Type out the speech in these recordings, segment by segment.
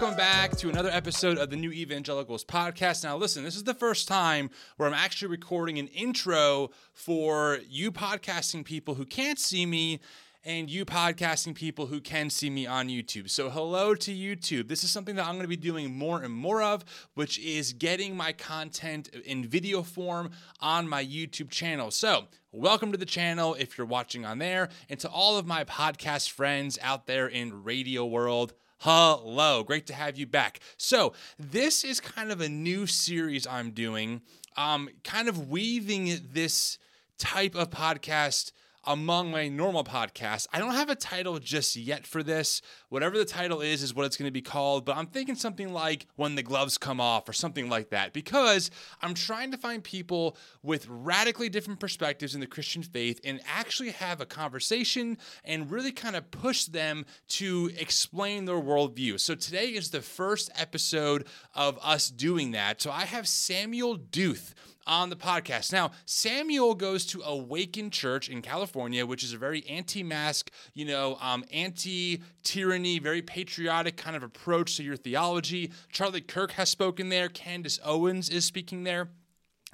welcome back to another episode of the New Evangelicals podcast. Now, listen, this is the first time where I'm actually recording an intro for you podcasting people who can't see me and you podcasting people who can see me on YouTube. So, hello to YouTube. This is something that I'm going to be doing more and more of, which is getting my content in video form on my YouTube channel. So, welcome to the channel if you're watching on there, and to all of my podcast friends out there in radio world. Hello, great to have you back. So, this is kind of a new series I'm doing, um, kind of weaving this type of podcast among my normal podcasts. I don't have a title just yet for this. Whatever the title is, is what it's going to be called. But I'm thinking something like When the Gloves Come Off or something like that because I'm trying to find people with radically different perspectives in the Christian faith and actually have a conversation and really kind of push them to explain their worldview. So today is the first episode of us doing that. So I have Samuel Deuth on the podcast. Now, Samuel goes to Awaken Church in California, which is a very anti mask, you know, um, anti tyranny, very patriotic kind of approach to your theology. Charlie Kirk has spoken there, Candace Owens is speaking there.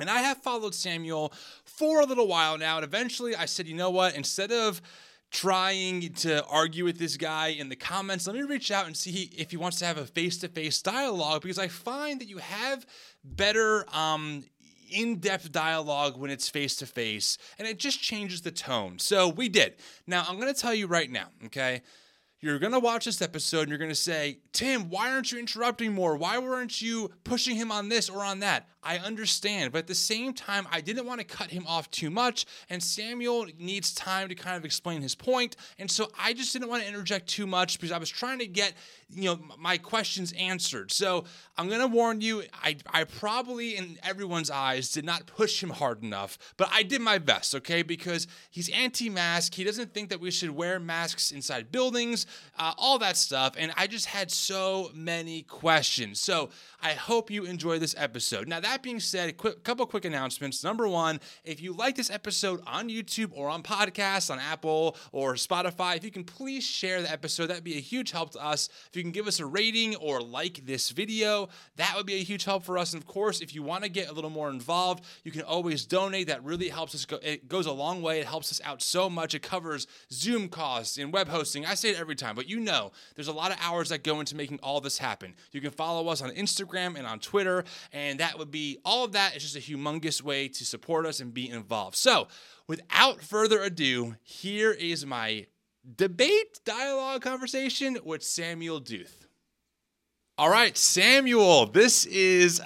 And I have followed Samuel for a little while now. And eventually I said, you know what? Instead of trying to argue with this guy in the comments, let me reach out and see if he wants to have a face to face dialogue because I find that you have better um, in depth dialogue when it's face to face, and it just changes the tone. So we did. Now, I'm going to tell you right now, okay? You're going to watch this episode and you're going to say, Tim, why aren't you interrupting more? Why weren't you pushing him on this or on that? I understand, but at the same time, I didn't want to cut him off too much, and Samuel needs time to kind of explain his point, and so I just didn't want to interject too much because I was trying to get you know my questions answered. So I'm gonna warn you, I I probably in everyone's eyes did not push him hard enough, but I did my best, okay? Because he's anti-mask, he doesn't think that we should wear masks inside buildings, uh, all that stuff, and I just had so many questions. So I hope you enjoy this episode. Now that that being said, a quick, couple quick announcements. Number one, if you like this episode on YouTube or on podcasts on Apple or Spotify, if you can please share the episode, that'd be a huge help to us. If you can give us a rating or like this video, that would be a huge help for us. And of course, if you want to get a little more involved, you can always donate. That really helps us. Go, it goes a long way. It helps us out so much. It covers Zoom costs and web hosting. I say it every time, but you know, there's a lot of hours that go into making all this happen. You can follow us on Instagram and on Twitter, and that would be all of that is just a humongous way to support us and be involved. So, without further ado, here is my debate, dialogue, conversation with Samuel Deuth. All right, Samuel, this is uh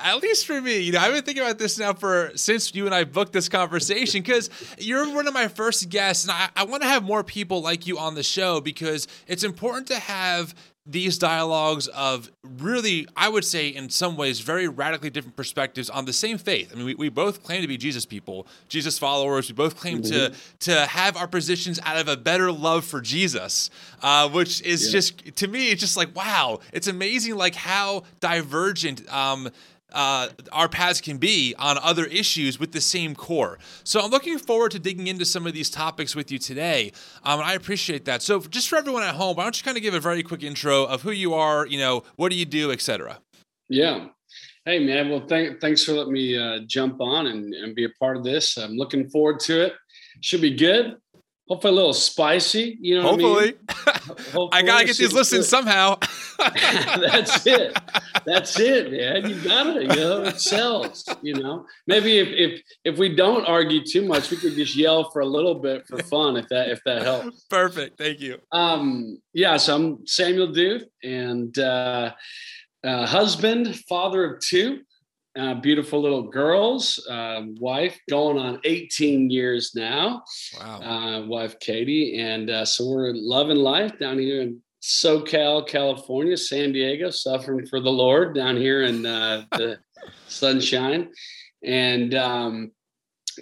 at least for me, you know, I've been thinking about this now for since you and I booked this conversation because you're one of my first guests, and I, I want to have more people like you on the show because it's important to have these dialogues of really, I would say, in some ways, very radically different perspectives on the same faith. I mean, we, we both claim to be Jesus people, Jesus followers. We both claim mm-hmm. to to have our positions out of a better love for Jesus, uh, which is yeah. just to me, it's just like wow, it's amazing, like how divergent um, uh, our paths can be on other issues with the same core. So I'm looking forward to digging into some of these topics with you today. Um, and I appreciate that. So just for everyone at home, why don't you kind of give a very quick intro of who you are, you know, what do you do, etc. Yeah. Hey man, well, th- thanks for letting me uh, jump on and, and be a part of this. I'm looking forward to it. Should be good hopefully a little spicy. You know, hopefully. I, mean? hopefully I gotta get these listens somehow. That's it. That's it, man. You gotta, you know, it sells. You know, maybe if if if we don't argue too much, we could just yell for a little bit for fun, if that if that helps. Perfect. Thank you. Um, yeah. So I'm Samuel Deuth, and uh, uh, husband, father of two uh, beautiful little girls, uh, wife going on 18 years now. Wow. Uh, wife Katie. And uh, so we're loving life down here in SoCal, California, San Diego, suffering for the Lord down here in uh, the sunshine. And um,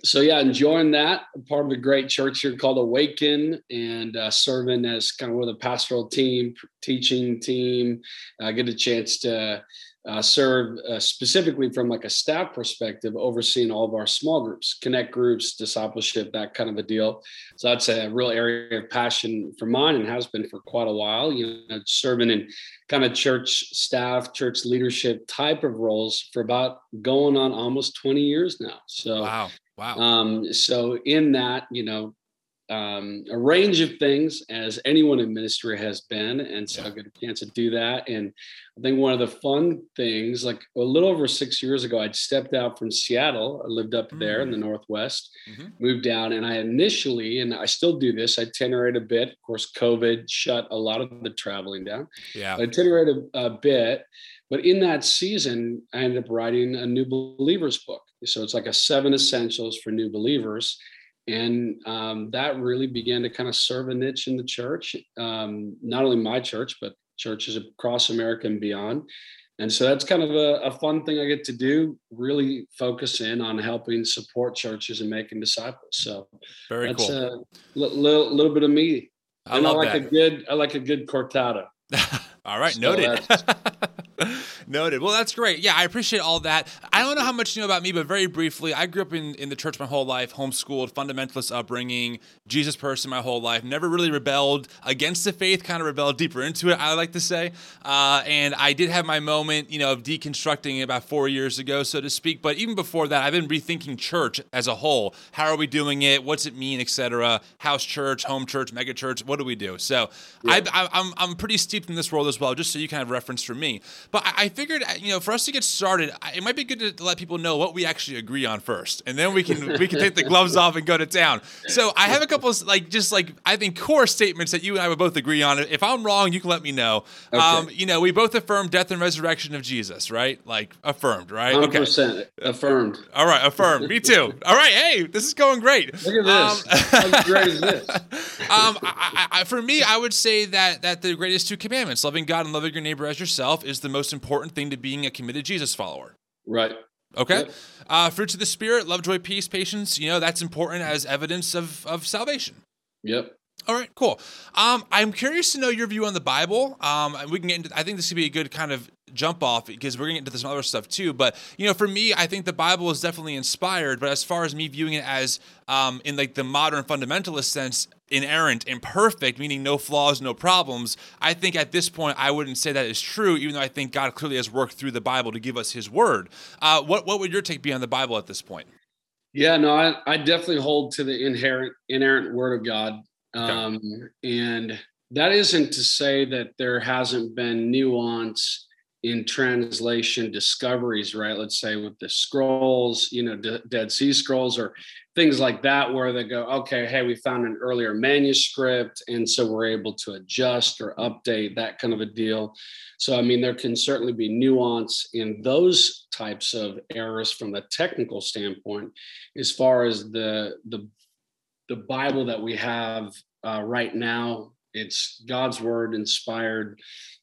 so yeah, enjoying that. Part of a great church here called Awaken, and uh, serving as kind of with a pastoral team, teaching team. I get a chance to uh, serve uh, specifically from like a staff perspective, overseeing all of our small groups, connect groups, discipleship, that kind of a deal. So that's a real area of passion for mine and has been for quite a while. You know, serving in kind of church staff, church leadership type of roles for about going on almost 20 years now. So wow, wow. Um, so in that, you know, um, a range of things as anyone in ministry has been. And so yeah. I get a chance to do that. And I think one of the fun things, like a little over six years ago, I'd stepped out from Seattle. I lived up mm-hmm. there in the mm. Northwest, mm-hmm. moved down, and I initially, and I still do this, I itinerate a bit. Of course, COVID shut a lot of the traveling down. Yeah. I itinerate a, a bit. But in that season, I ended up writing a new believers book. So it's like a seven essentials for new believers and um, that really began to kind of serve a niche in the church um, not only my church but churches across america and beyond. And so that's kind of a, a, fun thing i get to do really focus in on helping support churches and making disciples. So very that's cool. a little, little bit of me. I and i like that. a good i like a good cortado. All right so noted Noted. Well, that's great. Yeah, I appreciate all that. I don't know how much you know about me, but very briefly, I grew up in, in the church my whole life, homeschooled, fundamentalist upbringing, Jesus person my whole life. Never really rebelled against the faith, kind of rebelled deeper into it, I like to say. Uh, and I did have my moment, you know, of deconstructing about four years ago, so to speak. But even before that, I've been rethinking church as a whole. How are we doing it? What's it mean, etc. House church, home church, mega church. What do we do? So yeah. I, I'm, I'm pretty steeped in this world as well, just so you kind of reference for me. But I, I figured, uh, you know, for us to get started, it might be good to let people know what we actually agree on first, and then we can we can take the gloves off and go to town. So I have a couple of like just like I think core statements that you and I would both agree on. If I'm wrong, you can let me know. Okay. Um, you know, we both affirm death and resurrection of Jesus, right? Like affirmed, right? 100% okay. affirmed. All right, affirmed. me too. All right, hey, this is going great. Look at this. Um, How great is this? um, I, I, for me, I would say that that the greatest two commandments, loving God and loving your neighbor as yourself, is the most important thing to being a committed Jesus follower. Right. Okay. Yep. Uh, fruits of the spirit, love, joy, peace, patience. You know, that's important as evidence of, of salvation. Yep. All right, cool. Um, I'm curious to know your view on the Bible. Um, we can get into. I think this could be a good kind of jump off because we're gonna get into some other stuff too. But you know, for me, I think the Bible is definitely inspired. But as far as me viewing it as um, in like the modern fundamentalist sense, inerrant, imperfect, meaning no flaws, no problems. I think at this point I wouldn't say that is true, even though I think God clearly has worked through the Bible to give us His Word. Uh, what what would your take be on the Bible at this point? Yeah, no, I, I definitely hold to the inherent inerrant Word of God. Um, okay. And that isn't to say that there hasn't been nuance in translation discoveries, right? Let's say with the scrolls, you know, D- Dead Sea Scrolls or things like that, where they go, okay, hey, we found an earlier manuscript. And so we're able to adjust or update that kind of a deal. So, I mean, there can certainly be nuance in those types of errors from the technical standpoint. As far as the, the the Bible that we have uh, right now. It's God's word inspired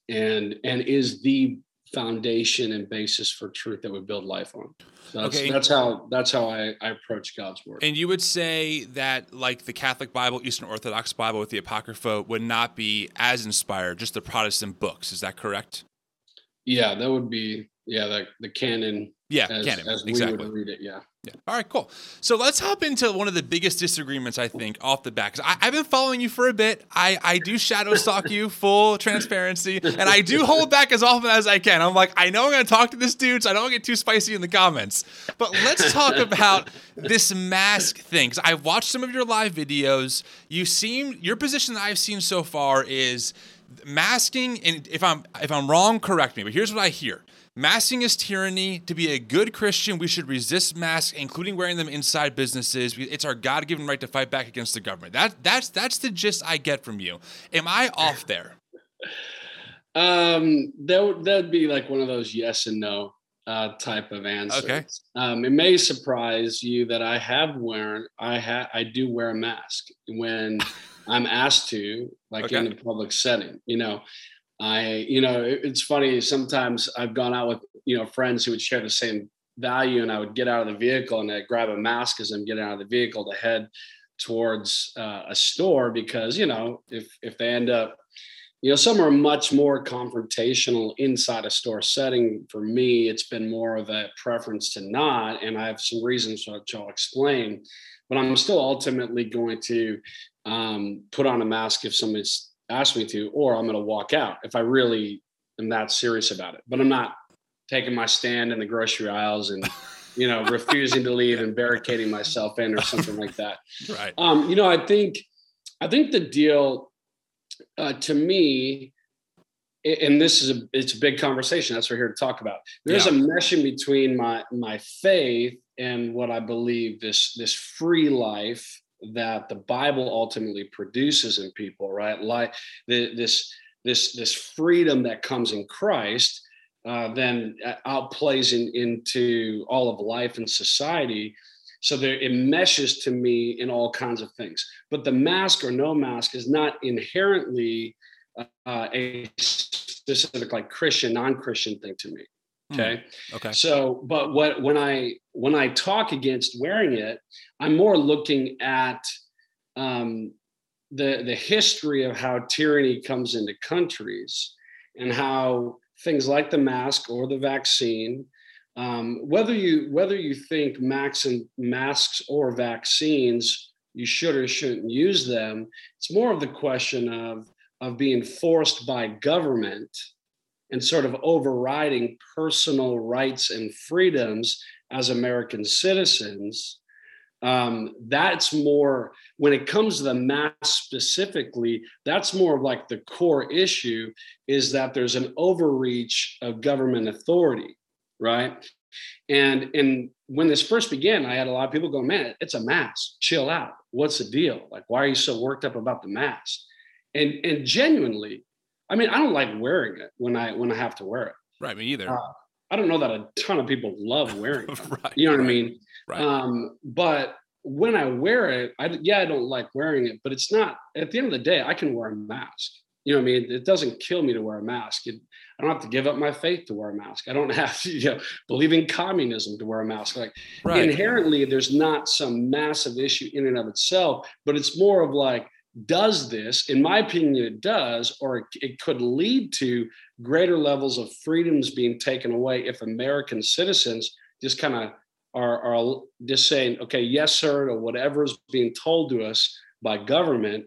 and and is the foundation and basis for truth that we build life on. That's, okay. that's how that's how I, I approach God's word. And you would say that like the Catholic Bible, Eastern Orthodox Bible with the Apocrypha would not be as inspired, just the Protestant books. Is that correct? Yeah, that would be yeah, the the canon. Yeah, as, canon. As exactly. read it. Yeah. Yeah. All right, cool. So let's hop into one of the biggest disagreements, I think, off the bat. Because I've been following you for a bit. I, I do shadow stalk you, full transparency, and I do hold back as often as I can. I'm like, I know I'm going to talk to this dude, so I don't get too spicy in the comments. But let's talk about this mask thing. Because I've watched some of your live videos. You seem, your position that I've seen so far is masking, and if I'm if I'm wrong, correct me. But here's what I hear Masking is tyranny. To be a good Christian, we should resist masks, including wearing them inside businesses. It's our God-given right to fight back against the government. That that's that's the gist I get from you. Am I off there? Um, that would that'd be like one of those yes and no uh, type of answers. Okay. Um, it may surprise you that I have worn I have I do wear a mask when I'm asked to, like okay. in a public setting. You know, I, you know, it's funny. Sometimes I've gone out with, you know, friends who would share the same value and I would get out of the vehicle and I'd grab a mask as I'm getting out of the vehicle to head towards uh, a store because you know if if they end up you know some are much more confrontational inside a store setting for me it's been more of a preference to not and i have some reasons which i'll explain but i'm still ultimately going to um, put on a mask if somebody's asked me to or i'm going to walk out if i really am that serious about it but i'm not taking my stand in the grocery aisles and you know, refusing to leave and barricading myself in or something like that. Right. Um, you know, I think, I think the deal uh, to me, and this is a it's a big conversation. That's what we're here to talk about. There's yeah. a meshing between my my faith and what I believe this this free life that the Bible ultimately produces in people, right? Like the, this this this freedom that comes in Christ uh, then uh, outplays in, into all of life and society. So there, it meshes to me in all kinds of things. But the mask or no mask is not inherently uh, a specific like Christian, non-Christian thing to me. Hmm. Okay. Mm, okay. So, but what when I when I talk against wearing it, I'm more looking at um, the the history of how tyranny comes into countries and how things like the mask or the vaccine. Um, whether you whether you think masks and masks or vaccines, you should or shouldn't use them. It's more of the question of of being forced by government and sort of overriding personal rights and freedoms as American citizens um, that's more when it comes to the mask specifically that's more of like the core issue is that there's an overreach of government authority right? And and when this first began i had a lot of people going man it's a mask chill out. What's the deal? Like why are you so worked up about the mask and and genuinely i mean i don't like wearing it when i when i have to wear it right me either uh, i don't know that a ton of people love wearing it right, you know what right. i mean Right. Um, but when I wear it, I yeah, I don't like wearing it, but it's not at the end of the day, I can wear a mask. You know what I mean? It doesn't kill me to wear a mask. It, I don't have to give up my faith to wear a mask. I don't have to, you know, believe in communism to wear a mask. Like right. inherently, there's not some massive issue in and of itself, but it's more of like, does this, in my opinion, it does, or it, could lead to greater levels of freedoms being taken away if American citizens just kind of are, are just saying, okay, yes, sir, or whatever is being told to us by government,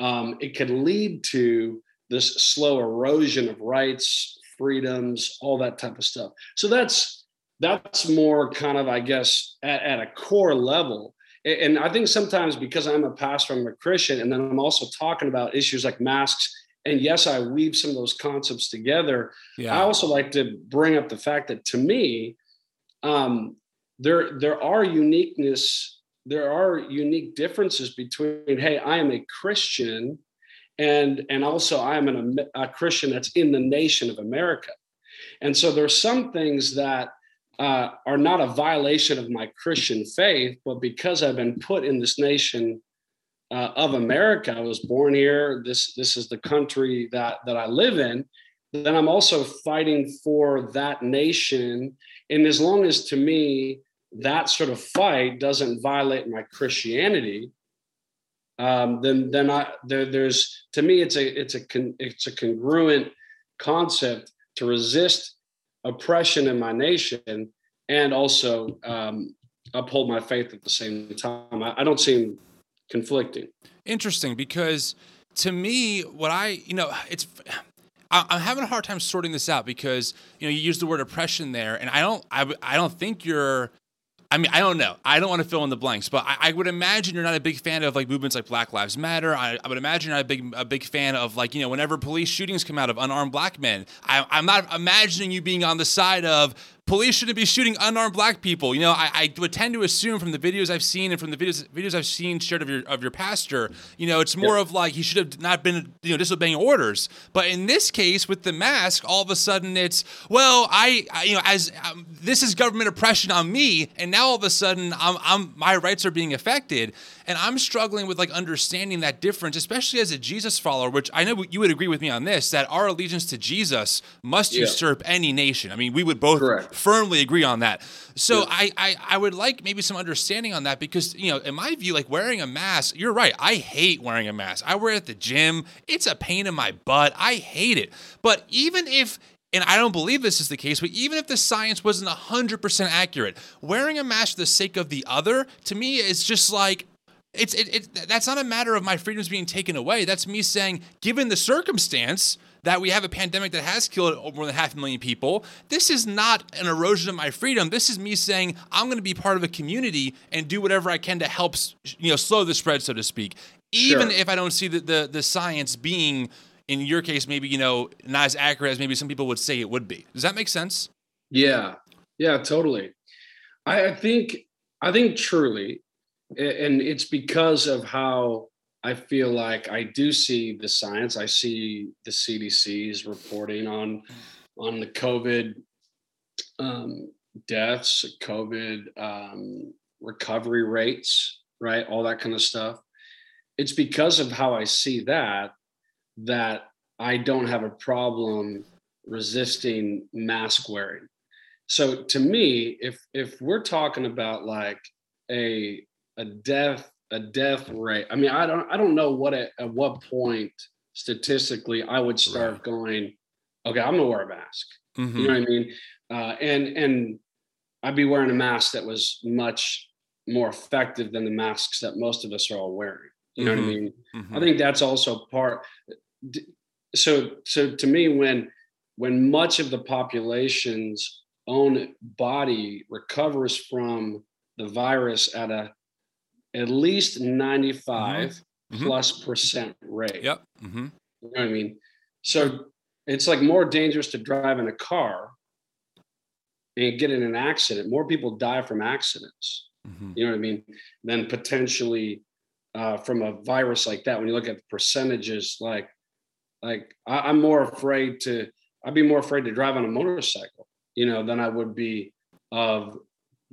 um, it can lead to this slow erosion of rights, freedoms, all that type of stuff. So that's that's more kind of, I guess, at, at a core level. And I think sometimes because I'm a pastor, I'm a Christian, and then I'm also talking about issues like masks. And yes, I weave some of those concepts together. Yeah. I also like to bring up the fact that to me, um, there there are uniqueness there are unique differences between hey i am a christian and and also i am an, a christian that's in the nation of america and so there's some things that uh, are not a violation of my christian faith but because i've been put in this nation uh, of america i was born here this this is the country that that i live in then i'm also fighting for that nation. And as long as to me that sort of fight doesn't violate my Christianity, um, then then I there, there's to me it's a it's a con, it's a congruent concept to resist oppression in my nation and also um, uphold my faith at the same time. I, I don't seem conflicting. Interesting, because to me, what I you know it's I'm having a hard time sorting this out because you know you use the word oppression there, and I don't I, I don't think you're I mean, I don't know. I don't want to fill in the blanks, but I, I, would imagine you're not a big fan of like movements like Black Lives Matter. I, I, would imagine you're not a big a big fan of like you know whenever police shootings come out of unarmed black men. I, I'm not imagining you being on the side of police shouldn't be shooting unarmed black people. You know, I, I, would tend to assume from the videos I've seen and from the videos videos I've seen shared of your of your pastor, you know, it's more of like he should have not been you know disobeying orders. But in this case, with the mask, all of a sudden it's well, I, I you know as um, this is government oppression on me, and now all of a sudden I'm, I'm my rights are being affected. And I'm struggling with like understanding that difference, especially as a Jesus follower, which I know you would agree with me on this, that our allegiance to Jesus must yeah. usurp any nation. I mean, we would both Correct. Firmly agree on that. So yeah. I, I I would like maybe some understanding on that because you know in my view like wearing a mask you're right I hate wearing a mask I wear it at the gym it's a pain in my butt I hate it but even if and I don't believe this is the case, but even if the science wasn't 100% accurate, wearing a mask for the sake of the other, to me, is just like, it's it, it, that's not a matter of my freedoms being taken away. That's me saying, given the circumstance that we have a pandemic that has killed more than half a million people, this is not an erosion of my freedom. This is me saying I'm going to be part of a community and do whatever I can to help, you know, slow the spread, so to speak. Even sure. if I don't see the, the the science being in your case, maybe, you know, not as accurate as maybe some people would say it would be. Does that make sense? Yeah. Yeah, totally. I, I think, I think truly, and it's because of how I feel like I do see the science. I see the CDC's reporting on on the COVID um, deaths, COVID um, recovery rates, right? All that kind of stuff. It's because of how I see that that I don't have a problem resisting mask wearing. So to me, if if we're talking about like a a death a death rate, I mean, I don't I don't know what at, at what point statistically I would start right. going, okay, I'm gonna wear a mask. Mm-hmm. You know what I mean? Uh, and and I'd be wearing a mask that was much more effective than the masks that most of us are all wearing. You know mm-hmm. what I mm-hmm. mean? Mm-hmm. I think that's also part so so to me when when much of the population's own body recovers from the virus at a at least 95 mm-hmm. mm-hmm. plus percent rate yep mm-hmm. you know what i mean so it's like more dangerous to drive in a car and get in an accident more people die from accidents mm-hmm. you know what i mean than potentially uh, from a virus like that when you look at the percentages like like I, am more afraid to I'd be more afraid to drive on a motorcycle, you know, than I would be of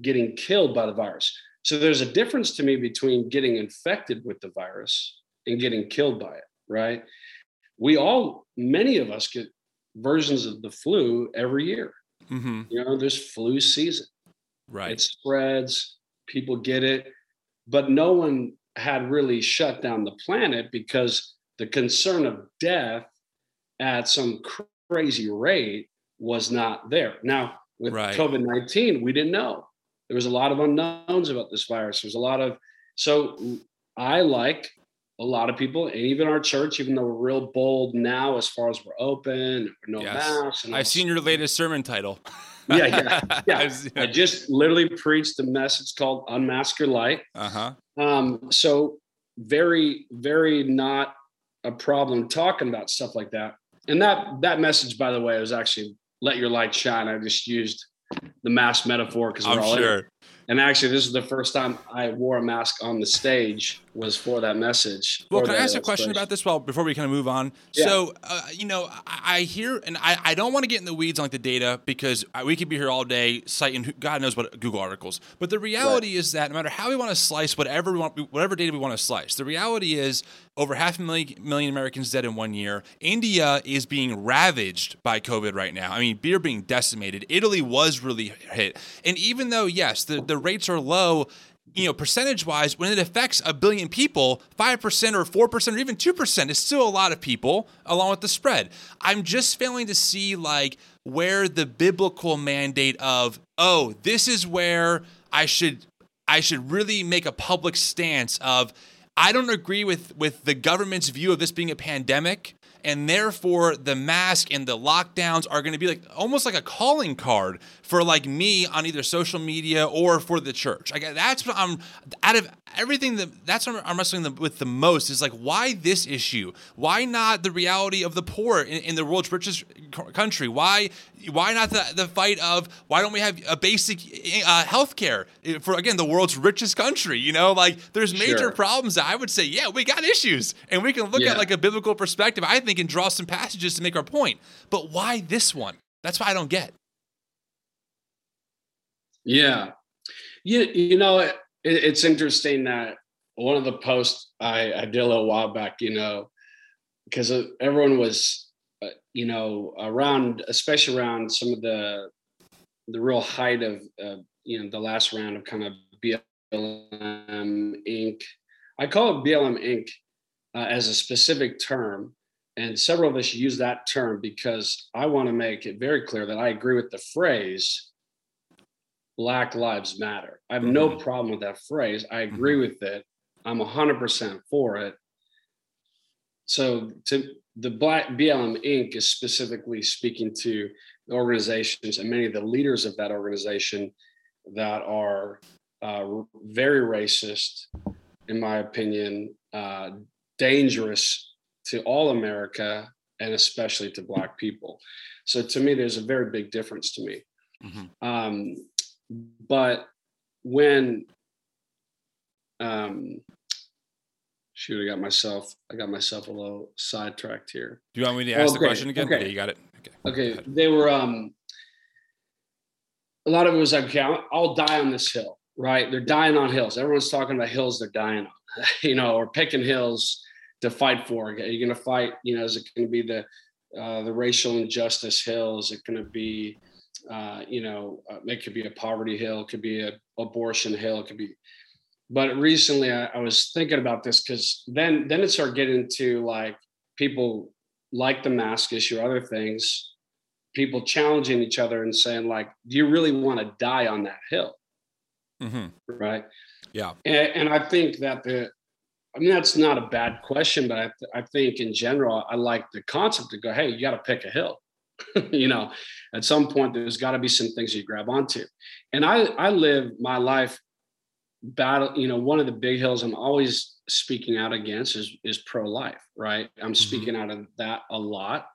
getting killed by the virus. So there's a difference to me between getting infected with the virus and getting killed by it, right? We all, many of us get versions of the flu every year. Mm-hmm. You know, there's flu season. Right. It spreads, people get it, but no one had really shut down the planet because the concern of death at some crazy rate was not there. Now, with right. COVID 19, we didn't know. There was a lot of unknowns about this virus. There's a lot of, so I like a lot of people, and even our church, even though we're real bold now as far as we're open, no yes. masks. I've seen your latest sermon title. yeah, yeah, yeah. I just literally preached a message called "Unmask Your Light." Uh huh. Um, so very, very not a problem talking about stuff like that. And that that message, by the way, was actually "Let Your Light Shine." I just used the mask metaphor because we're I'm all sure. And actually, this is the first time I wore a mask on the stage was for that message. Well, can I ask a question about this? Well, before we kind of move on. Yeah. So, uh, you know, I, I, hear, and I, I don't want to get in the weeds on like the data because we could be here all day citing God knows what Google articles. But the reality right. is that no matter how we want to slice whatever we want, whatever data we want to slice, the reality is over half a million, million Americans dead in one year. India is being ravaged by COVID right now. I mean, beer being decimated. Italy was really hit, and even though yes, the the rates are low you know, percentage wise, when it affects a billion people, 5% or 4% or even 2% is still a lot of people along with the spread. I'm just failing to see like where the biblical mandate of, oh, this is where I should I should really make a public stance of I don't agree with with the government's view of this being a pandemic and therefore the mask and the lockdowns are going to be like almost like a calling card for like me on either social media or for the church. Like that's what I'm out of everything that that's what I'm wrestling with the most is like why this issue? Why not the reality of the poor in, in the world's richest country? Why why not the, the fight of why don't we have a basic uh, health care for again the world's richest country? You know, like there's major sure. problems that I would say, yeah, we got issues, and we can look yeah. at like a biblical perspective. I think and draw some passages to make our point. But why this one? That's why I don't get. Yeah, you you know it, it's interesting that one of the posts I, I did a little while back, you know, because everyone was, uh, you know, around, especially around some of the the real height of uh, you know the last round of kind of BLM Inc. I call it BLM Inc. Uh, as a specific term, and several of us use that term because I want to make it very clear that I agree with the phrase Black Lives Matter. I have no mm-hmm. problem with that phrase. I agree mm-hmm. with it. I'm 100% for it. So to the Black BLM Inc. is specifically speaking to the organizations and many of the leaders of that organization that are uh, very racist, in my opinion, uh, dangerous to all America and especially to Black people. So to me, there's a very big difference to me. Mm-hmm. Um, but when um, shoot, I got myself I got myself a little sidetracked here. Do you want me to ask okay. the question again? Okay, you got it. Okay. Okay. They were um a lot of it was like, okay, I'll die on this hill, right? They're dying on hills. Everyone's talking about hills they're dying on, you know, or picking hills to fight for. Are you going to fight? You know, is it going to be the uh, the racial injustice hill? Is it going to be, uh, you know, uh, it could be a poverty hill, it could be a abortion hill, it could be. But recently, I, I was thinking about this because then then it started getting to like people like the mask issue, other things, people challenging each other and saying like, "Do you really want to die on that hill?" Mm-hmm. Right. Yeah. And, and I think that the I mean, that's not a bad question, but I, th- I think in general, I like the concept to go, hey, you got to pick a hill. you know, at some point, there's got to be some things you grab onto. And I, I live my life battle. You know, one of the big hills I'm always speaking out against is, is pro life, right? I'm mm-hmm. speaking out of that a lot.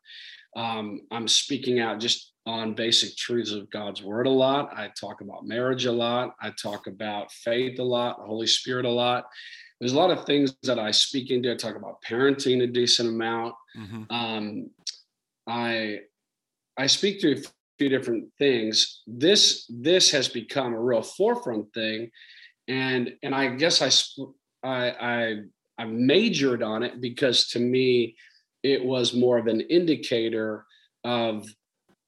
Um, I'm speaking out just on basic truths of God's word a lot. I talk about marriage a lot. I talk about faith a lot, the Holy Spirit a lot there's a lot of things that I speak into. I talk about parenting a decent amount. Mm-hmm. Um, I I speak to a few different things. This this has become a real forefront thing, and and I guess I I I, I majored on it because to me it was more of an indicator of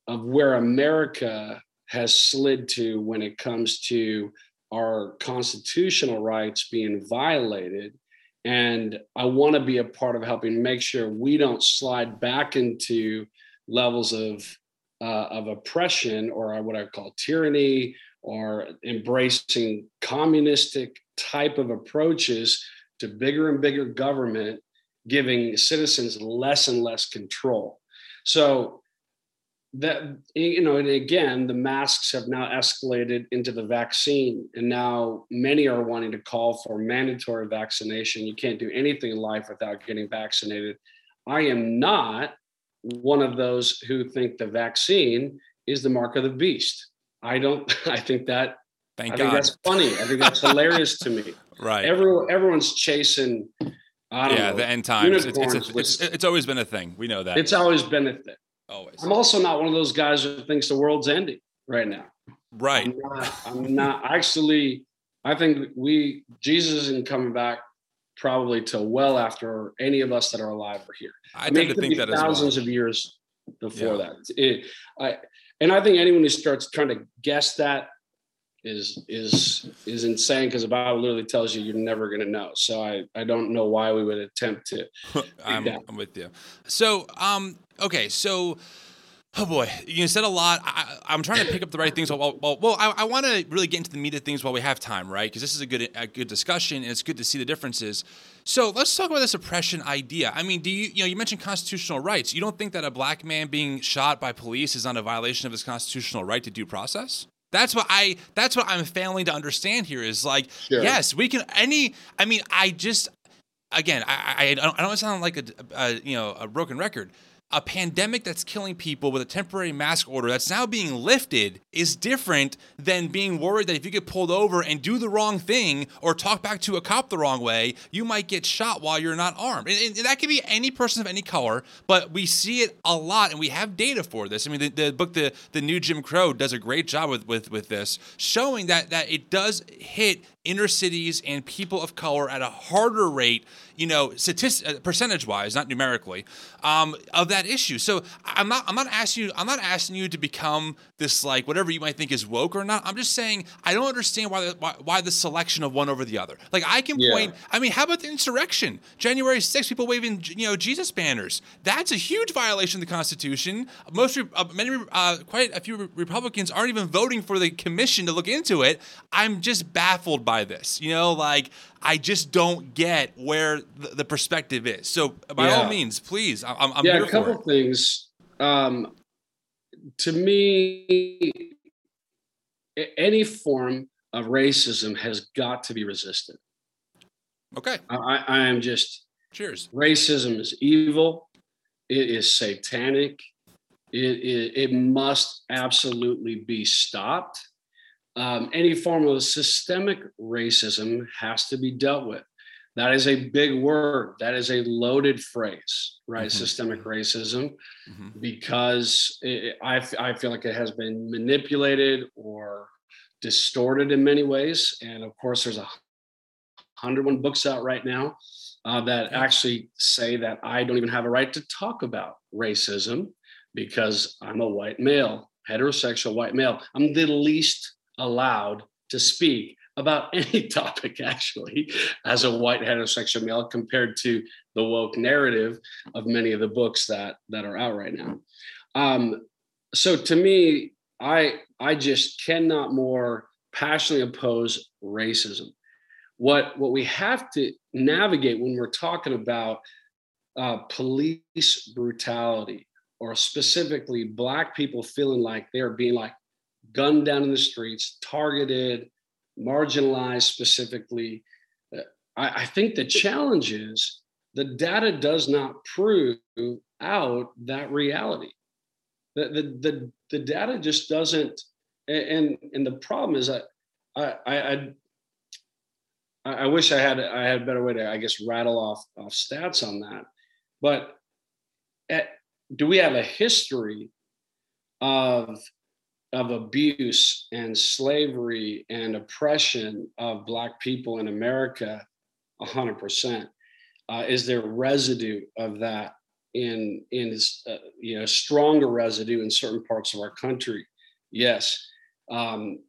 of where America has slid to when it comes to our constitutional rights being violated. And I want to be a part of helping make sure we don't slide back into levels of uh, of oppression or what I call tyranny or embracing communistic type of approaches to bigger and bigger government, giving citizens less and less control. So that you know and again the masks have now escalated into the vaccine and now many are wanting to call for mandatory vaccination you can't do anything in life without getting vaccinated i am not one of those who think the vaccine is the mark of the beast i don't i think that Thank I God. think that's funny. I think that's hilarious to me. Right. Everyone, everyone's chasing. yeah, know, the end times. It's, it's, it's, it's, always been a thing. We know that. It's always been a thing. Always. I'm also not one of those guys who thinks the world's ending right now. Right. I'm not, I'm not actually. I think we Jesus isn't coming back probably till well after any of us that are alive are here. I, I mean, tend to think that thousands well. of years before yeah. that. It, I, and I think anyone who starts trying to guess that is is is insane because the Bible literally tells you you're never going to know. So I I don't know why we would attempt to. I'm, I'm, with you. So um okay so. Oh boy, you said a lot. I, am trying to pick up the right things. Well, well, well I, I want to really get into the meat of things while we have time, right? Because this is a good, a good discussion, and it's good to see the differences. So let's talk about this oppression idea. I mean, do you, you know, you mentioned constitutional rights. You don't think that a black man being shot by police is not a violation of his constitutional right to due process? That's what I that's what I'm failing to understand here is like sure. yes, we can any I mean I just again I I, I don't, I don't sound like a, a you know a broken record a pandemic that's killing people with a temporary mask order that's now being lifted is different than being worried that if you get pulled over and do the wrong thing or talk back to a cop the wrong way, you might get shot while you're not armed. And, and that could be any person of any color, but we see it a lot and we have data for this. I mean, the, the book, the, the New Jim Crow, does a great job with, with, with this, showing that, that it does hit inner cities and people of color at a harder rate, you know, statistic, uh, percentage wise, not numerically, um, of that issue. So I'm not I'm not asking you I'm not asking you to become this like whatever you might think is woke or not. I'm just saying I don't understand why the, why, why the selection of one over the other. Like I can yeah. point. I mean, how about the insurrection, January 6th, people waving you know Jesus banners? That's a huge violation of the Constitution. Most uh, many uh, quite a few Republicans aren't even voting for the commission to look into it. I'm just baffled by this. You know, like I just don't get where the, the perspective is. So by yeah. all means, please, I'm, I'm yeah. a couple things. Um, to me, any form of racism has got to be resisted. Okay. I, I am just. Cheers. Racism is evil. It is satanic. It, it, it must absolutely be stopped um, any form of systemic racism has to be dealt with. That is a big word. That is a loaded phrase, right? Mm-hmm. Systemic racism, mm-hmm. because it, I, I feel like it has been manipulated or distorted in many ways. And of course, there's a 101 books out right now uh, that actually say that I don't even have a right to talk about racism because I'm a white male, heterosexual white male. I'm the least allowed to speak about any topic actually as a white heterosexual male compared to the woke narrative of many of the books that that are out right now. Um, so to me i i just cannot more passionately oppose racism. What what we have to navigate when we're talking about uh, police brutality or specifically black people feeling like they're being like gunned down in the streets, targeted, marginalized specifically. Uh, I, I think the challenge is the data does not prove out that reality. The, the, the, the data just doesn't, and, and the problem is that I, I, I I wish I had I had a better way to I guess rattle off, off stats on that. But at, eh, do we have a history of of abuse and slavery and oppression of black people in America 100%. Uh, is there residue of that in in uh, you know stronger residue in certain parts of our country? Yes. Um,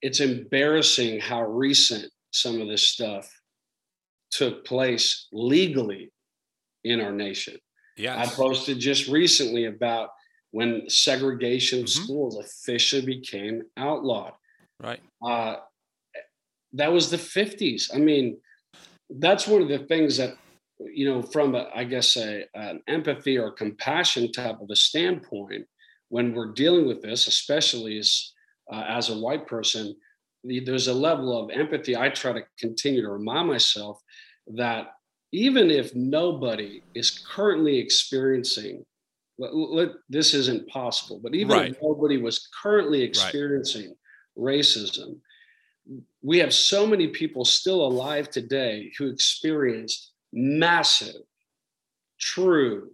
it's embarrassing how recent some of this stuff took place legally in our nation. Yeah, I posted just recently about when segregation of mm-hmm. schools officially became outlawed. Right. Uh, that was the 50s. I mean, that's one of the things that, you know, from a, I guess a, an empathy or compassion type of a standpoint, when we're dealing with this, especially as uh, as a white person, there's a level of empathy I try to continue to remind myself that even if nobody is currently experiencing let, let, this isn't possible. But even right. if nobody was currently experiencing right. racism, we have so many people still alive today who experienced massive, true,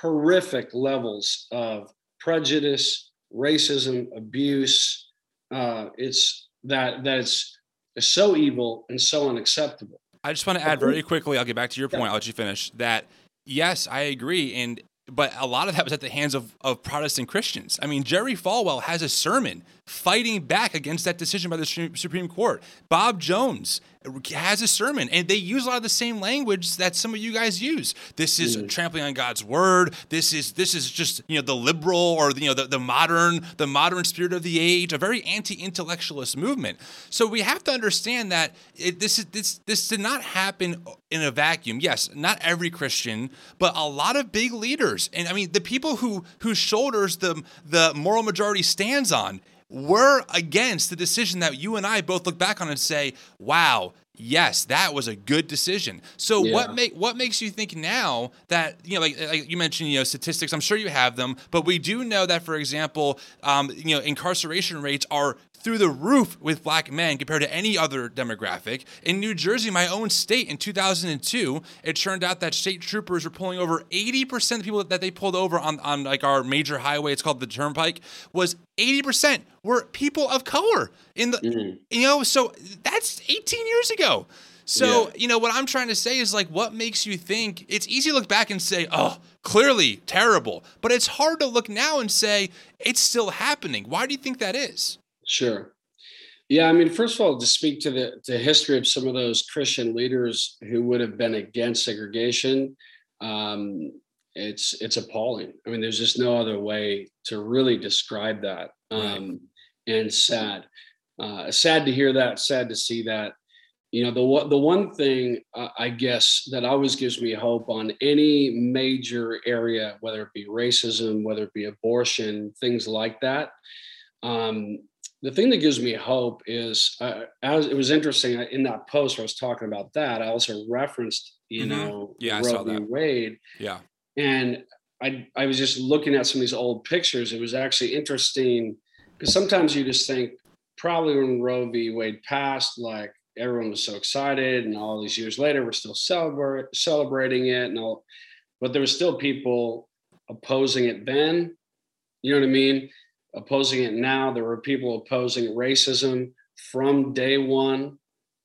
horrific levels of prejudice, racism, abuse. Uh, it's that that it's, it's so evil and so unacceptable. I just want to add very quickly. I'll get back to your point. I'll let you finish. That yes, I agree, and but a lot of that was at the hands of, of Protestant Christians. I mean, Jerry Falwell has a sermon fighting back against that decision by the Supreme Court. Bob Jones has a sermon, and they use a lot of the same language that some of you guys use. This is mm. trampling on God's word. This is this is just you know the liberal or you know the, the modern the modern spirit of the age, a very anti-intellectualist movement. So we have to understand that it, this is this this did not happen in a vacuum. Yes, not every Christian, but a lot of big leaders, and I mean the people who whose shoulders the the moral majority stands on we're against the decision that you and I both look back on and say, wow, yes, that was a good decision. So yeah. what make what makes you think now that you know, like, like, you mentioned, you know, statistics. I'm sure you have them, but we do know that, for example, um, you know, incarceration rates are through the roof with black men compared to any other demographic. In New Jersey, my own state, in 2002, it turned out that state troopers were pulling over 80% of the people that they pulled over on, on like our major highway, it's called the Turnpike, was 80% were people of color in the mm-hmm. you know, so that's 18 years ago. So, yeah. you know, what I'm trying to say is like, what makes you think it's easy to look back and say, oh, clearly terrible. But it's hard to look now and say, it's still happening. Why do you think that is? Sure. Yeah, I mean, first of all, to speak to the, the history of some of those Christian leaders who would have been against segregation, um, it's it's appalling. I mean, there's just no other way to really describe that. Um, and sad, uh, sad to hear that, sad to see that you know the the one thing uh, I guess that always gives me hope on any major area, whether it be racism, whether it be abortion, things like that. Um, the thing that gives me hope is, uh, as it was interesting in that post where I was talking about that, I also referenced, you mm-hmm. know, yeah, Roe v. Wade. Yeah, and I I was just looking at some of these old pictures. It was actually interesting because sometimes you just think probably when Roe v. Wade passed, like everyone was so excited and all these years later we're still celebrate, celebrating it and all but there was still people opposing it then you know what i mean opposing it now there were people opposing racism from day one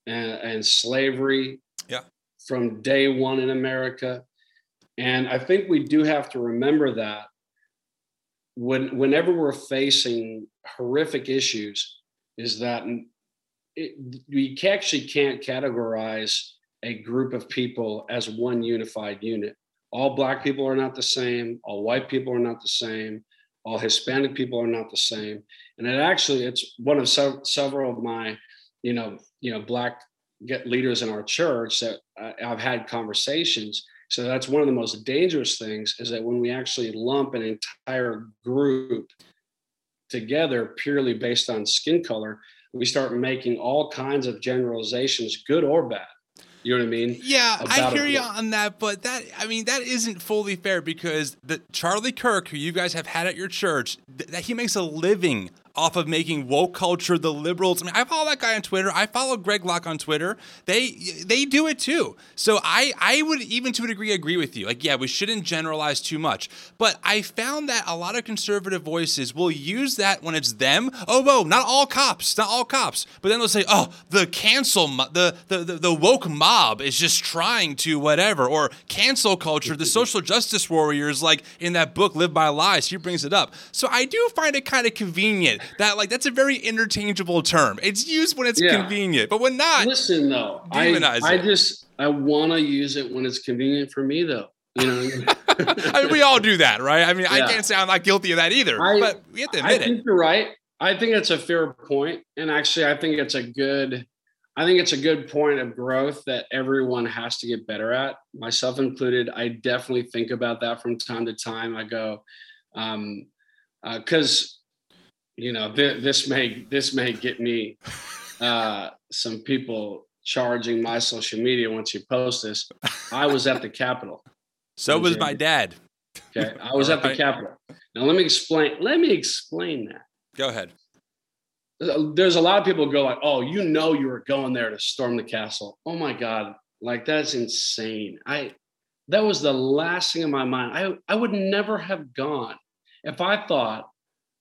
and, and slavery yeah from day one in america and i think we do have to remember that when whenever we're facing horrific issues is that it, we actually can't categorize a group of people as one unified unit. All black people are not the same. All white people are not the same. All Hispanic people are not the same. And it actually, it's one of sev- several of my, you know, you know, black get leaders in our church that uh, I've had conversations. So that's one of the most dangerous things is that when we actually lump an entire group together purely based on skin color, we start making all kinds of generalizations, good or bad. You know what I mean? Yeah, I hear you on that, but that I mean that isn't fully fair because the Charlie Kirk, who you guys have had at your church, that he makes a living off of making woke culture the liberals. I mean, I follow that guy on Twitter. I follow Greg Locke on Twitter. They they do it too. So I I would even to a degree agree with you. Like, yeah, we shouldn't generalize too much. But I found that a lot of conservative voices will use that when it's them. Oh, whoa, not all cops, not all cops. But then they'll say, oh, the cancel, the the the, the woke mob is just trying to whatever, or cancel culture. The social justice warriors, like in that book, Live by Lies, he brings it up. So I do find it kind of convenient that like that's a very interchangeable term. It's used when it's yeah. convenient, but when not, listen though, demonize I, I just I want to use it when it's convenient for me though. You know, I mean, we all do that, right? I mean, yeah. I can't say I'm not guilty of that either, I, but we have to admit I think it. You're right. I think it's a fair point, and actually, I think it's a good. I think it's a good point of growth that everyone has to get better at, myself included. I definitely think about that from time to time. I go, um, because you know, th- this may this may get me uh, some people charging my social media once you post this. I was at the Capitol. So was my dad. Okay, I was at the Capitol. Now let me explain. Let me explain that. Go ahead. There's a lot of people go like, "Oh, you know, you were going there to storm the castle." Oh my God, like that's insane. I that was the last thing in my mind. I I would never have gone if I thought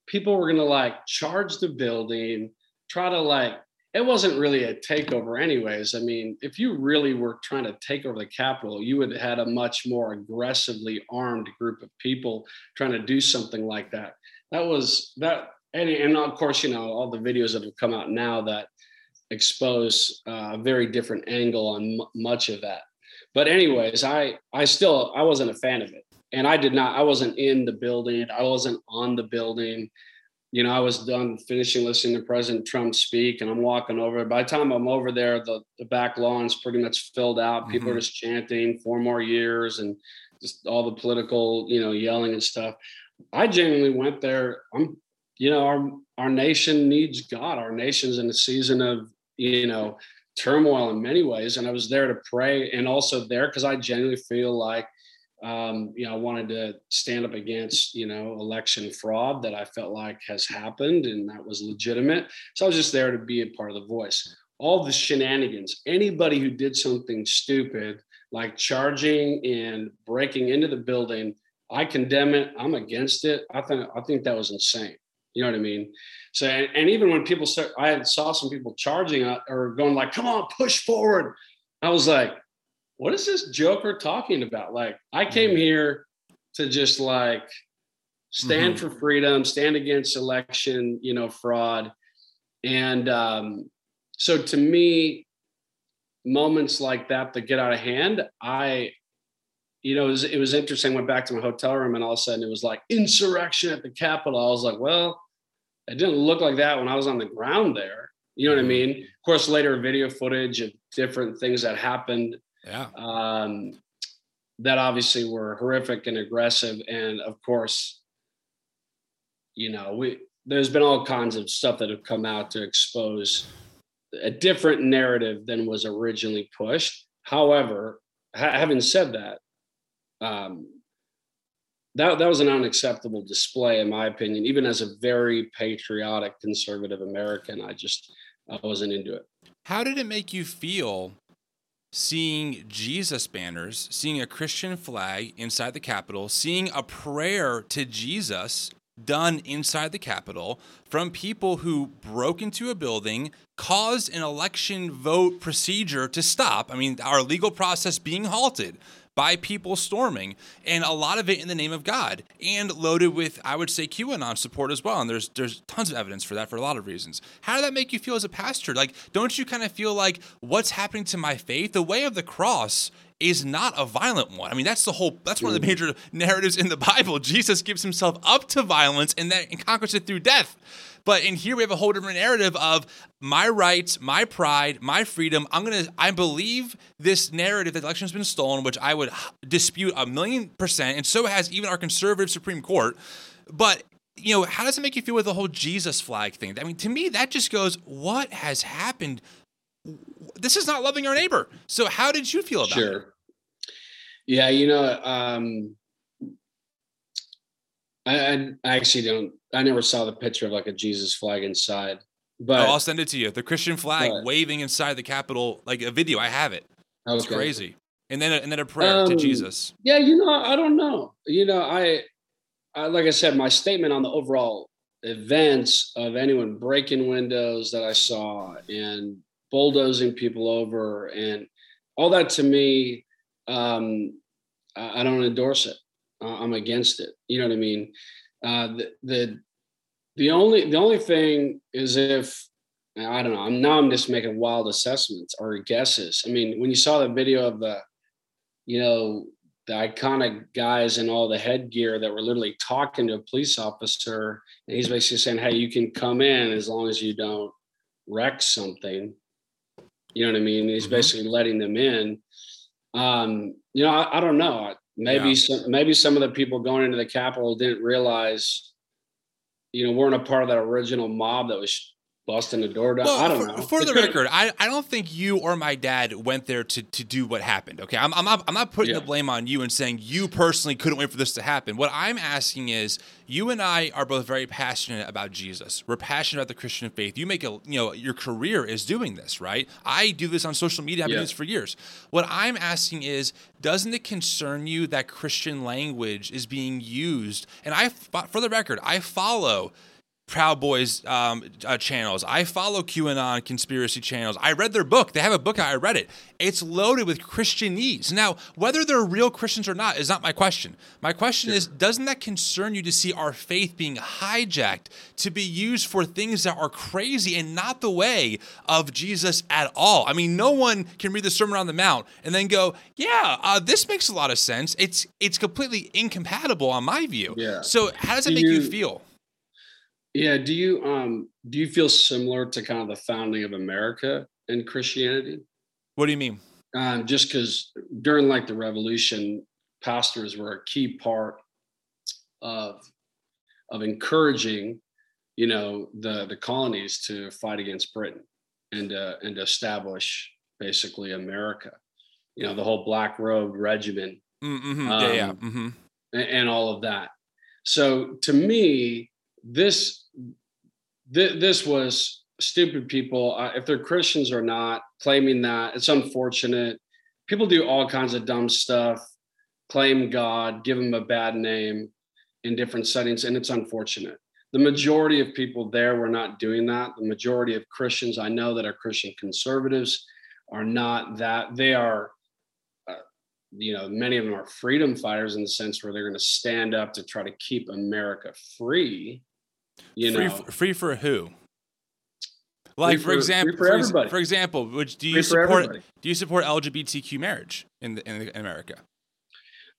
people were going to like charge the building, try to like, it wasn't really a takeover, anyways. I mean, if you really were trying to take over the Capitol, you would have had a much more aggressively armed group of people trying to do something like that. That was that. And, and of course, you know, all the videos that have come out now that expose uh, a very different angle on m- much of that. But anyways, I I still I wasn't a fan of it and I did not, I wasn't in the building. I wasn't on the building. You know, I was done finishing listening to President Trump speak and I'm walking over. By the time I'm over there, the, the back lawn's pretty much filled out. People mm-hmm. are just chanting four more years and just all the political, you know, yelling and stuff. I genuinely went there. I'm, you know, our our nation needs God. Our nation's in a season of, you know, turmoil in many ways. And I was there to pray and also there because I genuinely feel like Um, you know, I wanted to stand up against, you know, election fraud that I felt like has happened and that was legitimate. So I was just there to be a part of the voice. All the shenanigans, anybody who did something stupid like charging and breaking into the building, I condemn it. I'm against it. I think I think that was insane. You know what I mean? So, and, even when people start, I saw some people charging uh, or going like, "Come on, push forward." I was like, "What is this joker talking about?" Like, I came mm-hmm. here to just like stand mm-hmm. for freedom, stand against election, you know, fraud, and um, so to me, moments like that that get out of hand, I you know, it was, it was interesting. Went back to my hotel room, and all of a sudden it was like insurrection at the Capitol. I was like, well, it didn't look like that when I was on the ground there. You know what I mm-hmm. mean? Of course, later video footage of different things that happened. Yeah. Um, that obviously were horrific and aggressive, and of course, you know, we there's been all kinds of stuff that have come out to expose a different narrative than was originally pushed. However, ha- having said that, um, that that was an unacceptable display, in my opinion. Even as a very patriotic conservative American, I just I wasn't into it. How did it make you feel seeing Jesus banners, seeing a Christian flag inside the Capitol, seeing a prayer to Jesus done inside the Capitol from people who broke into a building, caused an election vote procedure to stop. I mean, our legal process being halted by people storming, and a lot of it in the name of God, and loaded with, I would say, QAnon support as well. And there's there's tons of evidence for that for a lot of reasons. How did that make you feel as a pastor? Like, don't you kind of feel like what's happening to my faith? The way of the cross is not a violent one. I mean, that's the whole that's one of the major narratives in the Bible. Jesus gives himself up to violence and then conquers it through death. But in here we have a whole different narrative of my rights, my pride, my freedom. I'm gonna I believe this narrative that the election has been stolen, which I would dispute a million percent, and so has even our conservative Supreme Court. But you know, how does it make you feel with the whole Jesus flag thing? I mean, to me, that just goes, what has happened? This is not loving our neighbor. So, how did you feel about it? sure. it? Yeah, you know, um, I, I actually don't. I never saw the picture of like a Jesus flag inside. But oh, I'll send it to you. The Christian flag but, waving inside the Capitol, like a video. I have it. It's okay. crazy. And then and then a prayer um, to Jesus. Yeah, you know, I don't know. You know, I, I like I said, my statement on the overall events of anyone breaking windows that I saw and bulldozing people over and all that to me, um, I, I don't endorse it. Uh, I'm against it. You know what I mean? Uh, the, the the only the only thing is if I don't know. I'm now I'm just making wild assessments or guesses. I mean, when you saw the video of the, you know, the iconic guys in all the headgear that were literally talking to a police officer, and he's basically saying, "Hey, you can come in as long as you don't wreck something." You know what I mean? He's mm-hmm. basically letting them in. Um, you know, I, I don't know. Maybe yeah. some, maybe some of the people going into the Capitol didn't realize, you know, weren't a part of that original mob that was busting the door down. Well, I don't for, know. For the record, I, I don't think you or my dad went there to, to do what happened. Okay, I'm, I'm not I'm not putting yeah. the blame on you and saying you personally couldn't wait for this to happen. What I'm asking is, you and I are both very passionate about Jesus. We're passionate about the Christian faith. You make a you know your career is doing this, right? I do this on social media. I've yeah. been doing this for years. What I'm asking is, doesn't it concern you that Christian language is being used? And I, for the record, I follow Proud Boys um, uh, channels. I follow QAnon conspiracy channels. I read their book. They have a book. I read it. It's loaded with Christianese. Now, whether they're real Christians or not is not my question. My question sure. is doesn't that concern you to see our faith being hijacked to be used for things that are crazy and not the way of Jesus at all? I mean, no one can read the Sermon on the Mount and then go, yeah, uh, this makes a lot of sense. It's, it's completely incompatible on my view. Yeah. So, how does it make you, you feel? Yeah. Do you um do you feel similar to kind of the founding of America in Christianity? What do you mean? Um, just because during like the revolution, pastors were a key part of of encouraging, you know, the the colonies to fight against Britain and uh, and establish basically America. You know, the whole Black Robe Regiment Mm-hmm. Um, yeah, yeah. Mm-hmm. And, and, all of that. So to me, this th- this was stupid people. Uh, if they're Christians or not, claiming that it's unfortunate. People do all kinds of dumb stuff, claim God, give him a bad name in different settings, and it's unfortunate. The majority of people there were not doing that. The majority of Christians I know that are Christian conservatives are not that. They are, uh, you know, many of them are freedom fighters in the sense where they're going to stand up to try to keep America free. You free, know, free for who? Like for, for, example, for, for, for, example, which do you support? Do you support LGBTQ marriage in, the, in America?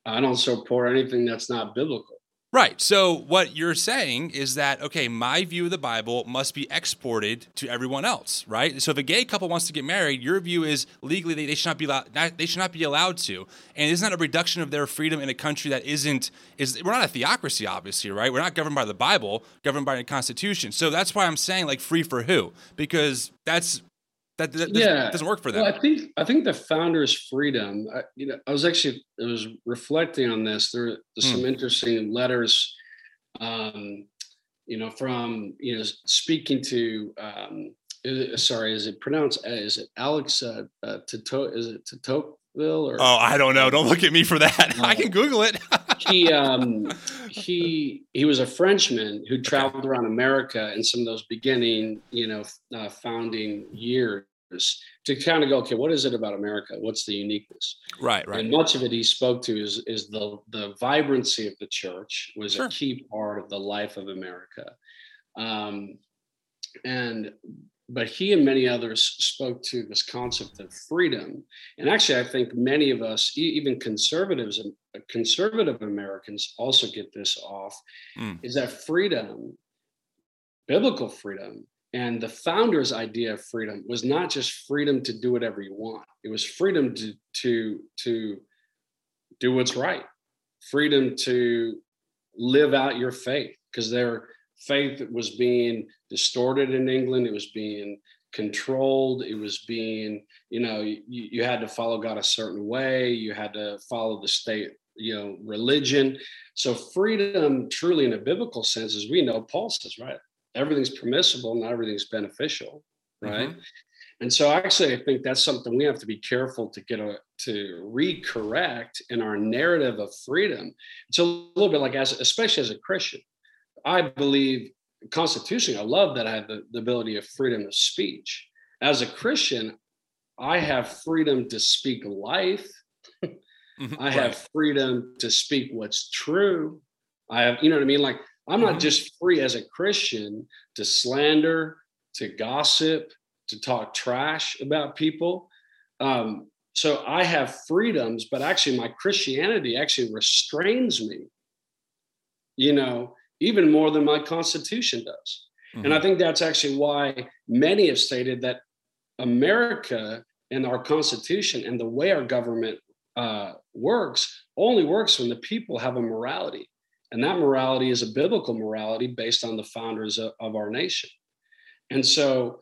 I don't support anything that's not biblical. Right. So what you're saying is that okay, my view of the Bible must be exported to everyone else, right? So if a gay couple wants to get married, your view is legally they, they should not be allowed. They should not be allowed to. And isn't that a reduction of their freedom in a country that isn't is we're not a theocracy, obviously, right? We're not governed by the Bible, governed by the Constitution. So that's why I'm saying like free for who? Because that's that, that yeah. doesn't work for them. Well, I think I think the founder's freedom. I, you know, I was actually I was reflecting on this. There, there's hmm. some interesting letters, um, you know, from you know speaking to. Um, is, sorry, is it pronounced? Uh, is it Alex uh, uh, Tito? Is it Tocqueville or? Oh, I don't know. Don't look at me for that. I can Google it. he um, he he was a Frenchman who traveled around America in some of those beginning, you know, uh, founding years to kind of go, okay, what is it about America? What's the uniqueness? Right, right. And much of it he spoke to is is the the vibrancy of the church was sure. a key part of the life of America. Um, and but he and many others spoke to this concept of freedom. And actually, I think many of us, even conservatives and conservative Americans, also get this off. Mm. Is that freedom, biblical freedom, and the founder's idea of freedom was not just freedom to do whatever you want. It was freedom to to to do what's right. Freedom to live out your faith because their faith was being distorted in England. It was being controlled. It was being, you know, you, you had to follow God a certain way. You had to follow the state, you know, religion. So freedom, truly in a biblical sense, as we know, Paul says, right, everything's permissible, not everything's beneficial, right? Mm-hmm. And so actually I think that's something we have to be careful to get a to recorrect in our narrative of freedom. It's a little bit like as especially as a Christian. I believe constitutionally, I love that I have the, the ability of freedom of speech. As a Christian, I have freedom to speak life. I have freedom to speak what's true. I have, you know what I mean? Like I'm not mm-hmm. just free as a Christian to slander, to gossip, to talk trash about people. Um, so I have freedoms, but actually, my Christianity actually restrains me, you know, even more than my Constitution does. Mm-hmm. And I mm-hmm. think that's actually why many have stated that America and our Constitution and the way our government uh, works only works when the people have a morality. And that morality is a biblical morality based on the founders of, of our nation. And so,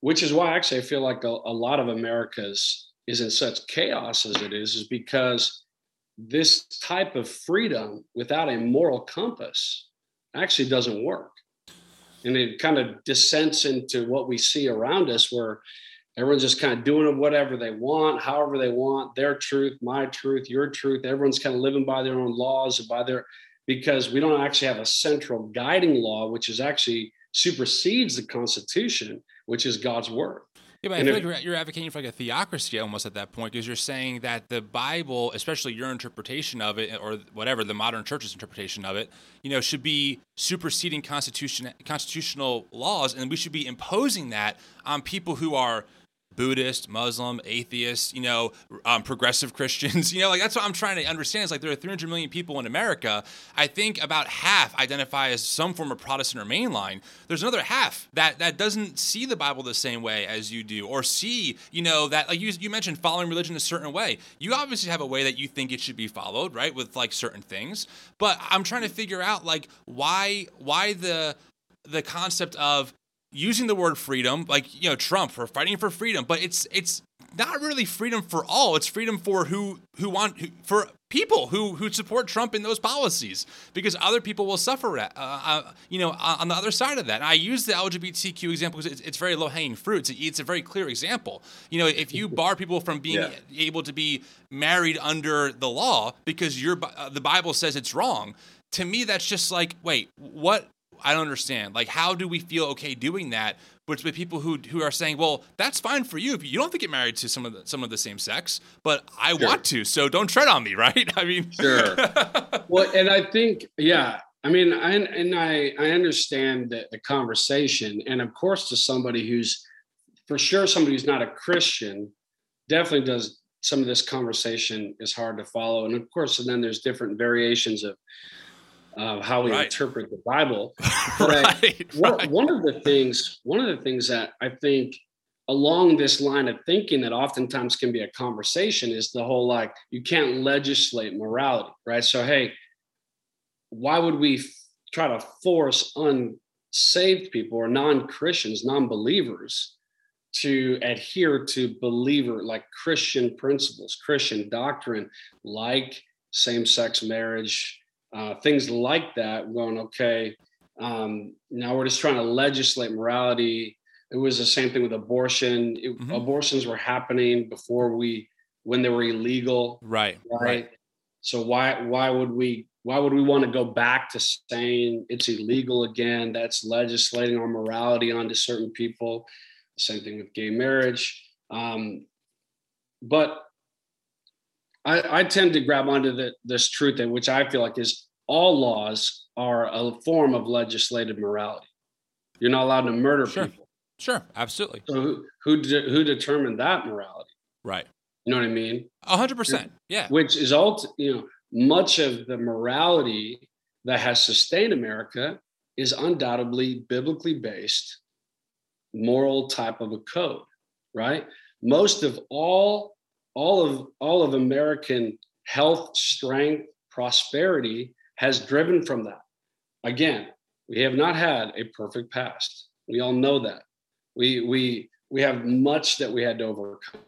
which is why actually I feel like a, a lot of America's is in such chaos as it is, is because this type of freedom without a moral compass actually doesn't work. And it kind of descends into what we see around us, where everyone's just kind of doing whatever they want, however they want, their truth, my truth, your truth. Everyone's kind of living by their own laws and by their because we don't actually have a central guiding law, which is actually supersedes the Constitution, which is God's word. Yeah, but I feel if, like you're advocating for like a theocracy almost at that point because you're saying that the Bible, especially your interpretation of it, or whatever the modern church's interpretation of it, you know, should be superseding constitution constitutional laws, and we should be imposing that on people who are Buddhist, Muslim, atheist, you know, um, progressive Christians. You know, like that's what I'm trying to understand. Is like there are 300 million people in America. I think about half identify as some form of Protestant or mainline. There's another half that that doesn't see the Bible the same way as you do, or see, you know, that like you you mentioned following religion a certain way. You obviously have a way that you think it should be followed, right, with like certain things. But I'm trying to figure out like why why the the concept of using the word freedom, like you know Trump for fighting for freedom, but it's it's not really freedom for all. It's freedom for who who want who, for people who who support Trump in those policies because other people will suffer uh, uh, you know on the other side of that. And I use the LGBTQ example because it's, it's very low hanging fruit. It's, it's, a very clear example. You know, if you bar people from being yeah. able to be married under the law because your uh, the Bible says it's wrong, to me that's just like wait what I don't understand. Like, how do we feel okay doing that? But with people who who are saying, well, that's fine for you if you don't have to get married to some of the some of the same sex, but I sure. want to, so don't tread on me, right? I mean, sure. well, and I think, yeah, I mean, I, and I I understand the, the conversation, and of course, to somebody who's for sure somebody who's not a Christian, definitely does some of this conversation is hard to follow, and of course, and then there's different variations of uh, how we right. interpret the Bible. But right, I, right. one of the things, one of the things that I think along this line of thinking that oftentimes can be a conversation is the whole like you can't legislate morality, right? So hey, why would we f- try to force unsaved people or non-Christians, non-believers? to adhere to believer like Christian principles, Christian doctrine, like same sex marriage, uh, things like that, going, okay, um, now we're just trying to legislate morality. It was the same thing with abortion. It, mm-hmm. Abortions were happening before we, when they were illegal. Right, right. Right. So why why would we why would we want to go back to saying it's illegal again? That's legislating our morality onto certain people. Same thing with gay marriage. Um, but I, I tend to grab onto the, this truth that which I feel like is all laws are a form of legislative morality. You're not allowed to murder sure. people. Sure, absolutely. So who who, de- who determined that morality? Right. You know what I mean? A hundred percent. Yeah. Which is all you know. Much of the morality that has sustained America is undoubtedly biblically based, moral type of a code, right? Most of all all of all of American health, strength, prosperity has driven from that. Again, we have not had a perfect past. We all know that. We we we have much that we had to overcome.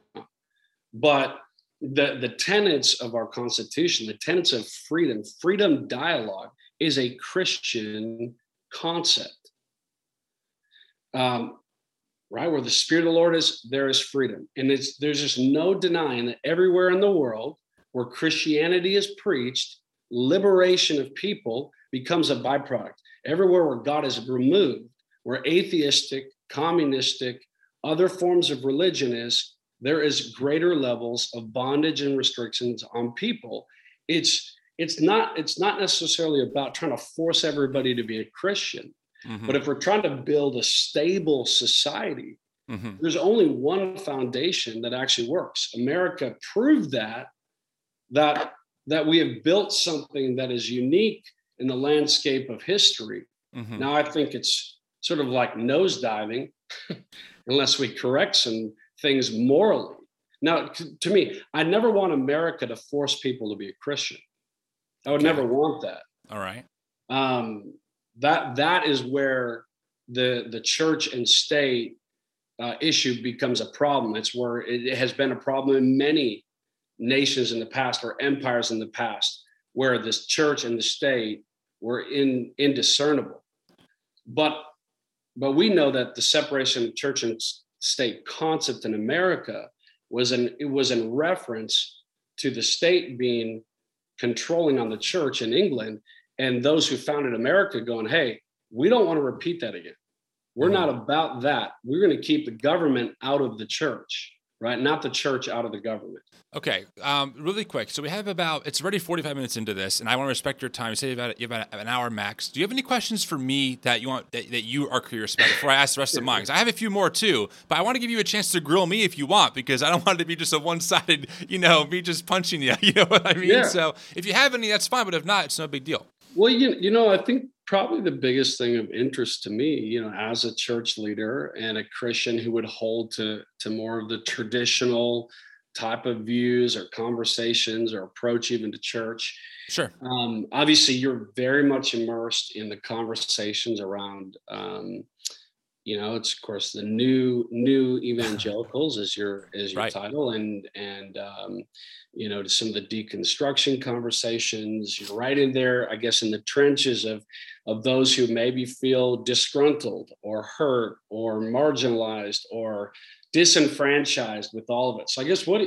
But the the tenets of our constitution, the tenets of freedom, freedom dialogue is a Christian concept. Um, right? Where the spirit of the lord is there is freedom. And it's there's just no denying that everywhere in the world where christianity is preached liberation of people becomes a byproduct. Everywhere where god is removed where atheistic communistic other forms of religion is there is greater levels of bondage and restrictions on people. It's it's not it's not necessarily about trying to force everybody to be a christian Mm-hmm. But if we're trying to build a stable society, mm-hmm. there's only one foundation that actually works. America proved that that that we have built something that is unique in the landscape of history. Mm-hmm. Now I think it's sort of like nosediving unless we correct some things morally. Now, to, to me, I never want America to force people to be a Christian. I would okay. never want that. All right. Um, that that is where the the church and state uh, issue becomes a problem. It's where it has been a problem in many nations in the past or empires in the past, where this church and the state were in indiscernible. But but we know that the separation of church and state concept in America was in it was in reference to the state being controlling on the church in England and those who founded America going, hey, we don't want to repeat that again. We're not about that. We're going to keep the government out of the church, right? Not the church out of the government. Okay, um, really quick. So we have about it's already 45 minutes into this, and I want to respect your time. Say about you have about an hour max. Do you have any questions for me that you want that, that you are curious about before I ask the rest of mine? Because I have a few more too, but I want to give you a chance to grill me if you want, because I don't want it to be just a one-sided, you know, me just punching you. You know what I mean? Yeah. So if you have any, that's fine. But if not, it's no big deal. Well, you, you know, I think probably the biggest thing of interest to me, you know, as a church leader and a Christian who would hold to to more of the traditional type of views or conversations or approach even to church. Sure. Um, obviously, you're very much immersed in the conversations around um, you know it's of course the new new evangelicals is your is your Right. title and and um, you know to some of the deconstruction conversations you're right in there i guess in the trenches of of those who maybe feel disgruntled or hurt or marginalized or disenfranchised with all of it so i guess what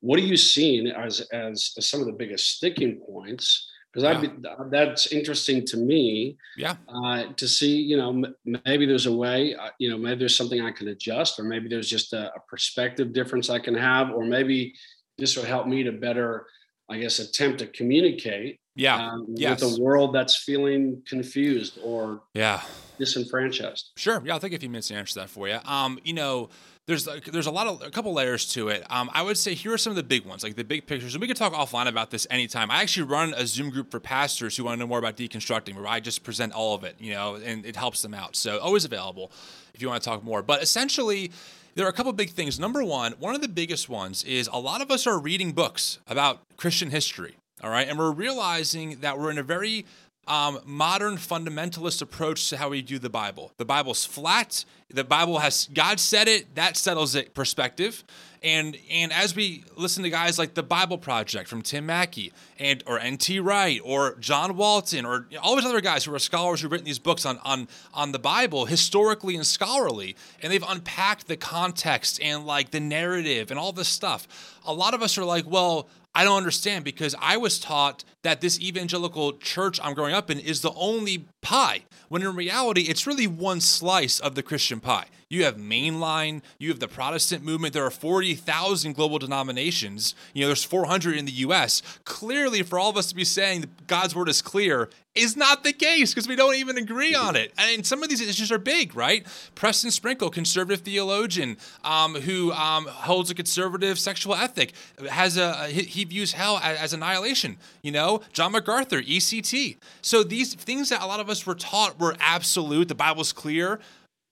what are you seeing as as, as some of the biggest sticking points because Yeah. That's interesting to me Yeah. uh, to see, you know, m- maybe there's a way, uh, you know, maybe there's something I can adjust, or maybe there's just a, a perspective difference I can have, or maybe this will help me to better, I guess, attempt to communicate Yeah. um, yes. with a world that's feeling confused or yeah. disenfranchised. Sure. Yeah, I'll take a few minutes to answer that for you. Um, you know, there's like, there's a lot of a couple layers to it. Um, I would say here are some of the big ones, like the big pictures, and we could talk offline about this anytime. I actually run a Zoom group for pastors who want to know more about deconstructing, where I just present all of it, you know, and it helps them out. So always available if you want to talk more. But essentially. There are a couple big things. Number one, one of the biggest ones is a lot of us are reading books about Christian history. All right. And we're realizing that we're in a very um, modern fundamentalist approach to how we do the Bible. The Bible's flat. The Bible has God said it. That settles it. Perspective. And and as we listen to guys like the Bible Project from Tim Mackie and or N.T. Wright or John Walton or all these other guys who are scholars who've written these books on on on the Bible historically and scholarly, and they've unpacked the context and like the narrative and all this stuff. A lot of us are like, well, I don't understand because I was taught that this evangelical church I'm growing up in is the only pie, when in reality, it's really one slice of the Christian pie. You have mainline, you have the Protestant movement. There are 40,000 global denominations. You know, there's 400 in the US. Clearly, for all of us to be saying God's word is clear is not the case because we don't even agree on it. And some of these issues are big, right? Preston Sprinkle, conservative theologian um, who um, holds a conservative sexual ethic, has a he, views hell as, as annihilation. You know, John MacArthur, ECT. So these things that a lot of us were taught were absolute. The Bible's clear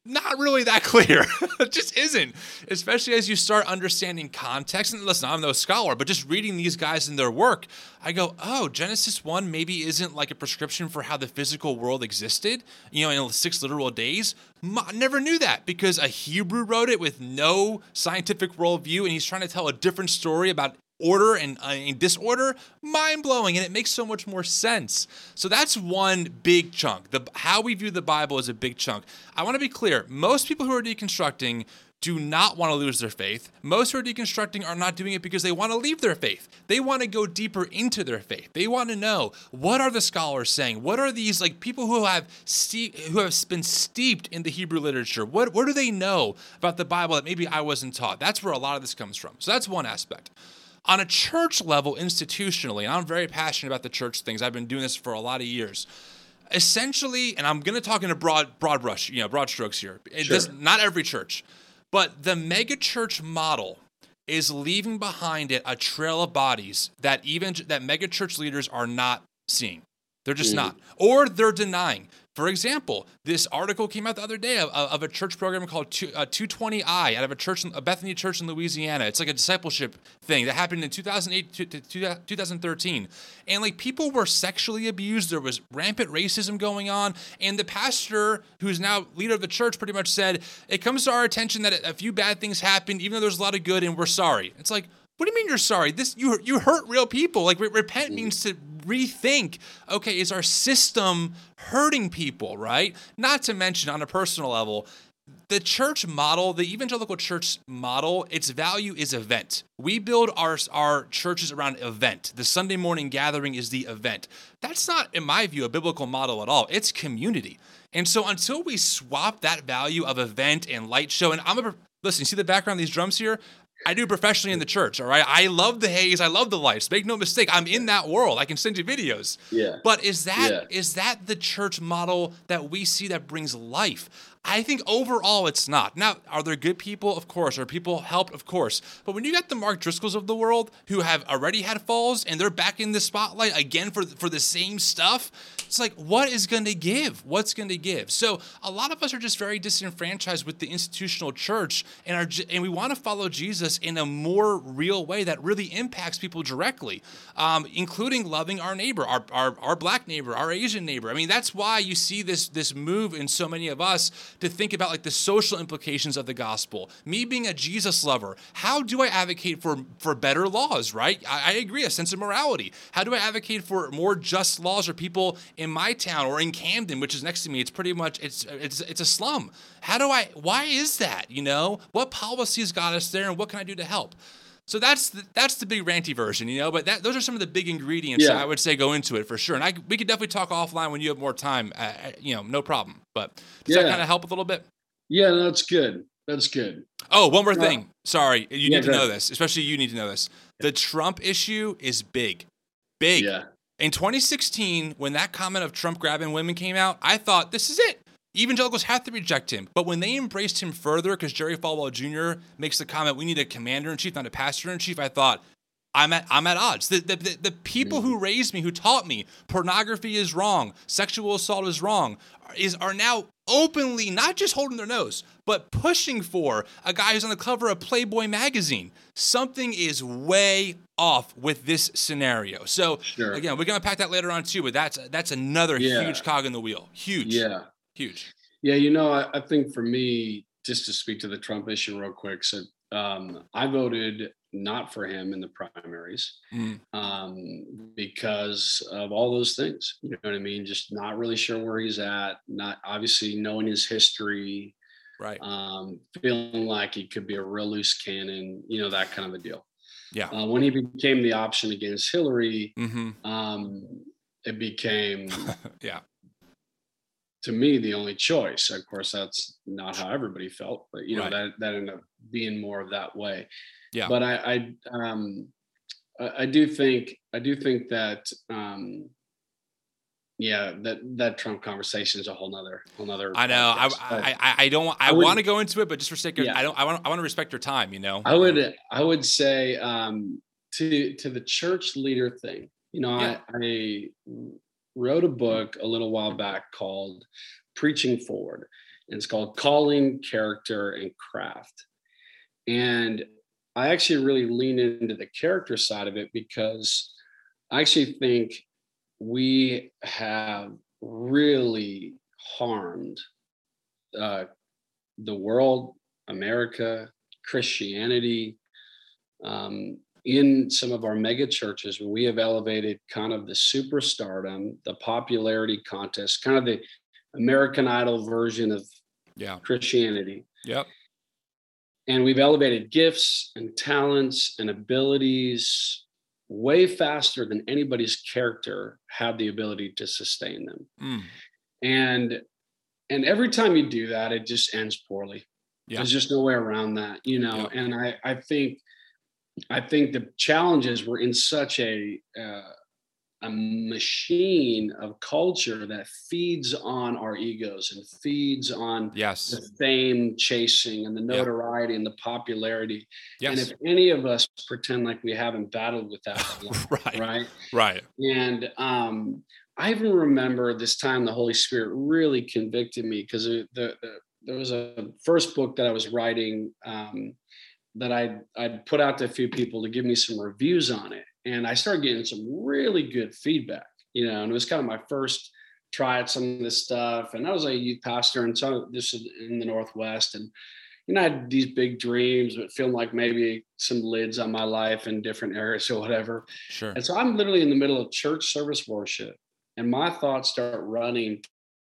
not really that clear. it just isn't, especially as you start understanding context. And listen, I'm no scholar, but just reading these guys and their work, I go, oh, Genesis 1 maybe isn't like a prescription for how the physical world existed, you know, in six literal days. Never knew that because a Hebrew wrote it with no scientific worldview, and he's trying to tell a different story about order and, uh, disorder mind blowing and it makes so much more sense. So that's one big chunk. The how we view the bible is a big chunk. I want to be clear most people who are deconstructing do not want to lose their faith. Most who are deconstructing are not doing it because they want to leave their faith. They want to go deeper into their faith. They want to know what are the scholars saying? What are these like people who have ste- who have been steeped in the hebrew literature? What what do they know about the bible that maybe i wasn't taught? That's where a lot of this comes from. So that's one aspect on a church level institutionally and i'm very passionate about the church things. I've been doing this for a lot of years. Essentially and i'm going to talk in a broad broad brush you know broad strokes here. It Sure. does, not every church but the mega church model is leaving behind it a trail of bodies that even that mega church leaders are not seeing. They're just Mm. not. Or they're denying for example, this article came out the other day of, of a church program called uh, 220i out of a church, a Bethany church in Louisiana. It's like a discipleship thing that happened in 2008 to, to, to 2013. And like people were sexually abused. There was rampant racism going on. And the pastor, who's now leader of the church, pretty much said, It comes to our attention that a few bad things happened, even though there's a lot of good, and we're sorry. It's like, what do you mean you're sorry? This you you hurt real people. Like re- repent mm. means to rethink. Okay, is our system hurting people? Right. Not to mention on a personal level, the church model, the evangelical church model, its value is event. We build our our churches around event. The Sunday morning gathering is the event. That's not, in my view, a biblical model at all. It's community. And so until we swap that value of event and light show, and I'm a listen, you see the background of these drums here? I do professionally in the church, all right? I love the haze, I love the lights. Make no mistake, I'm in that world. I can send you videos. Yeah. But is that Yeah. is that the church model that we see that brings life? I think overall it's not. Now, are there good people? Of course. Are people helped? Of course. But when you got the Mark Driscolls of the world who have already had falls and they're back in the spotlight again for for the same stuff, It's like, what is going to give? What's going to give? So a lot of us are just very disenfranchised with the institutional church, and are and we want to follow Jesus in a more real way that really impacts people directly, um, including loving our neighbor, our, our our black neighbor, our Asian neighbor. I mean, that's why you see this this move in so many of us to think about like the social implications of the gospel. Me being a Jesus lover, how do I advocate for for better laws? Right? I, I agree, a sense of morality. How do I advocate for more just laws for people in my town or in Camden, which is next to me? It's pretty much it's it's it's a slum. How do I? Why is that? You know, what policies got us there, and what can I do to help? So that's the, that's the big ranty version, you know. But that, those are some of the big ingredients Yeah. I would say go into it for sure. And I we could definitely talk offline when you have more time. Uh, uh, you know, no problem. But does that kind of help a little bit? Yeah, that's good. That's good. Oh, one more Uh, thing. Sorry, you yeah, need to know this. Especially you need to know this. The Trump issue is big, big. Yeah. In 2016, when that comment of Trump grabbing women came out, I thought this is it. Evangelicals have to reject him. But when they embraced him further, because Jerry Falwell Jr. makes the comment, we need a commander in chief, not a pastor in chief, I thought, I'm at I'm at odds. The, the, the, the people who mm-hmm. raised me, who taught me pornography is wrong, sexual assault is wrong, is are now openly not just holding their nose, but pushing for a guy who's on the cover of Playboy magazine. Something is way off with this scenario. So Sure. again, we're gonna pack that later on too, but that's that's another Yeah. huge cog in the wheel. Huge. Yeah. Huge. Yeah, you know, I, I think for me, just to speak to the Trump issue real quick, so um, I voted not for him in the primaries Mm. um, because of all those things. You know what I mean? Just not really sure where he's at, not obviously knowing his history, Right. um, feeling like he could be a real loose cannon, you know, that kind of a deal. Yeah. Uh, when he became the option against Hillary, Mm-hmm. um, it became Yeah. To me the only choice. Of course, that's not how everybody felt, but you know Right. that that ended up being more of that way. Yeah. But I I um I, do think I do think that um yeah that that Trump conversation is a whole nother whole nother. I know. I. I, I, I don't. I, I want to go into it, but just for sake of, Yeah. I don't. I want. I want to respect your time. You know. I would I would say um, to to the church leader thing. You know, Yeah. I, I wrote a book a little while back called Preaching Forward, and it's called Calling, Character, and Craft. And I actually really lean into the character side of it because I actually think we have really harmed uh, the world, America, Christianity, um, in some of our mega churches where we have elevated kind of the superstardom, the popularity contest, kind of the American Idol version of Yeah. Christianity. Yep. And we've elevated gifts and talents and abilities way faster than anybody's character had the ability to sustain them. Mm. And and every time you do that, it just ends poorly. Yeah. There's just no way around that, you know. Yeah. And I I think I think the challenges were in such a uh, a machine of culture that feeds on our egos and feeds on Yes. the fame chasing and the notoriety and the popularity. Yes. And if any of us pretend like we haven't battled with that, right. right? Right. And um, I even remember this time the Holy Spirit really convicted me because the, the, there was a first book that I was writing um, that I I'd put out to a few people to give me some reviews on it, and I started getting some really good feedback. You know, and it was kind of my first try at some of this stuff. And I was a youth pastor, and so this is in the Northwest, and you know, I had these big dreams, but feeling like maybe some lids on my life in different areas or whatever. Sure. And so I'm literally in the middle of church service worship, and my thoughts start running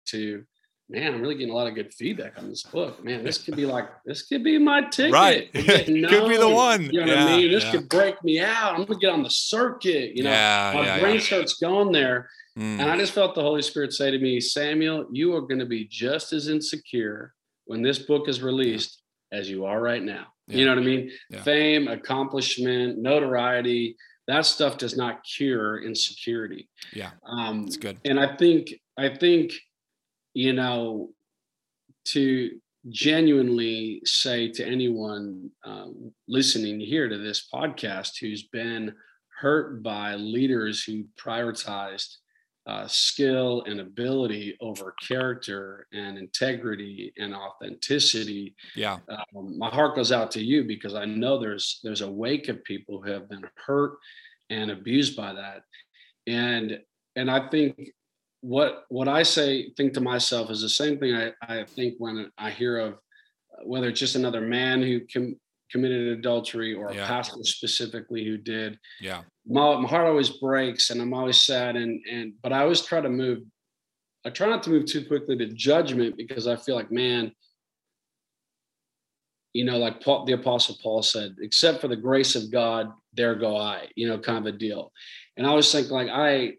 to, man, I'm really getting a lot of good feedback on this book. Man, this could be like, this could be my ticket. Right. to Could be the one. You know what I mean? This yeah. could break me out. I'm gonna get on the circuit. You know, yeah. my yeah. brain yeah. starts going there. Mm. And I just felt the Holy Spirit say to me, Samuel, you are going to be just as insecure when this book is released as you are right now. Yeah. You know what I mean? Yeah. Fame, accomplishment, notoriety, that stuff does not cure insecurity. Yeah. Um, It's good. and I think, I think, you know, to genuinely say to anyone um, listening here to this podcast who's been hurt by leaders who prioritized uh, skill and ability over character and integrity and authenticity. Yeah. Um, my heart goes out to you because I know there's there's a wake of people who have been hurt and abused by that, and and I think what what I say think to myself is the same thing I, I think when I hear of whether it's just another man who com- committed adultery or Yeah. a pastor specifically who did Yeah. my, my heart always breaks and i'm always sad and and but i always try to move i try not to move too quickly to judgment because i feel like man you know like paul, the apostle paul said except for the grace of god there go i you know kind of a deal and i always think like i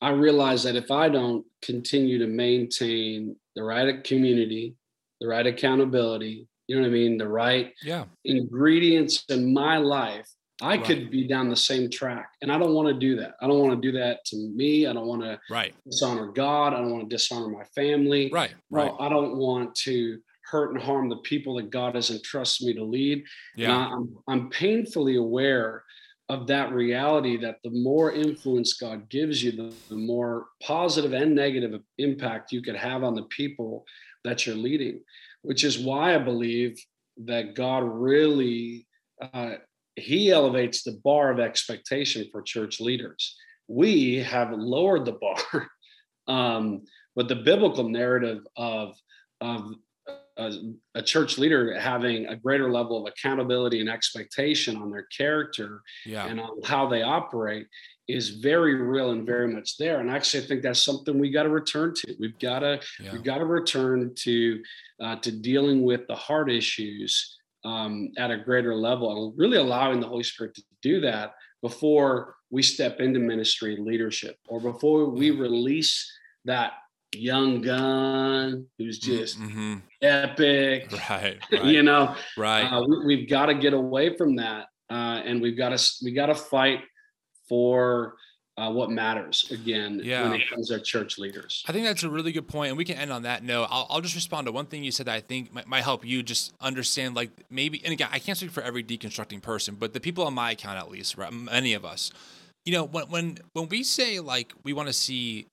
i realize that if i don't continue to maintain the right community the right accountability you know what i mean the right Yeah. ingredients in my life, I Right. could be down the same track. And I don't want to do that. I don't want to do that to me. I don't want to Right. dishonor God. I don't want to dishonor my family. Right. Right. I don't want to hurt and harm the people that God has entrusted me to lead. Yeah. I, I'm, I'm painfully aware of that reality that the more influence God gives you, the, the more positive and negative impact you could have on the people that you're leading, which is why I believe that God really uh, he elevates the bar of expectation for church leaders. We have lowered the bar, um, but the biblical narrative of of a, a church leader having a greater level of accountability and expectation on their character Yeah. and on how they operate is very real and very much there. And actually, I think that's something we got to return to. We've got to Yeah. we've got to return to uh, to dealing with the heart issues um, at a greater level and really allowing the Holy Spirit to do that before we step into ministry leadership or before we release that young gun who's just Mhm. epic. Right. You know, Right. uh, we, we've got to get away from that, uh, and we've got to we got to fight for uh, what matters again Yeah. when it comes to church leaders. I think that's a really good point, and we can end on that note. I'll, I'll just respond to one thing you said that I think might, might help you just understand, like maybe. And again, I can't speak for every deconstructing person, but the people on my account, at least, right, many of us, you know, when when when we say like we want to see,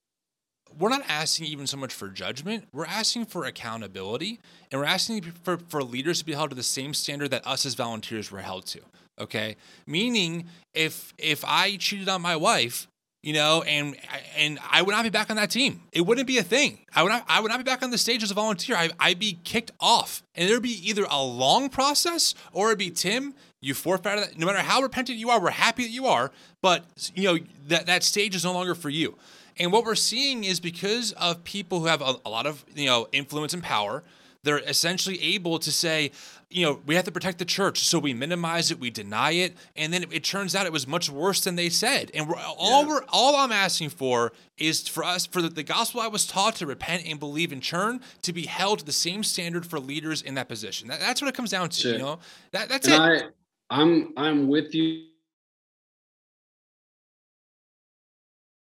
we're not asking even so much for judgment. We're asking for accountability, and we're asking for for leaders to be held to the same standard that us as volunteers were held to. Okay, meaning if if I cheated on my wife, you know, and and I would not be back on that team. It wouldn't be a thing. I would not, I would not be back on the stage as a volunteer. I, I'd be kicked off, and there'd be either a long process or it'd be Tim. You forfeit that. No matter how repentant you are, we're happy that you are, but you know that that stage is no longer for you. And what we're seeing is because of people who have a, a lot of you know influence and power, they're essentially able to say, you know, we have to protect the church, so we minimize it, we deny it, and then it, it turns out it was much worse than they said. And we're, all Yeah. we're all I'm asking for is for us for the, the gospel I was taught to repent and believe and turn to be held to the same standard for leaders in that position. That, that's what it comes down to. Sure. You know, that that's and it. I, I'm I'm with you.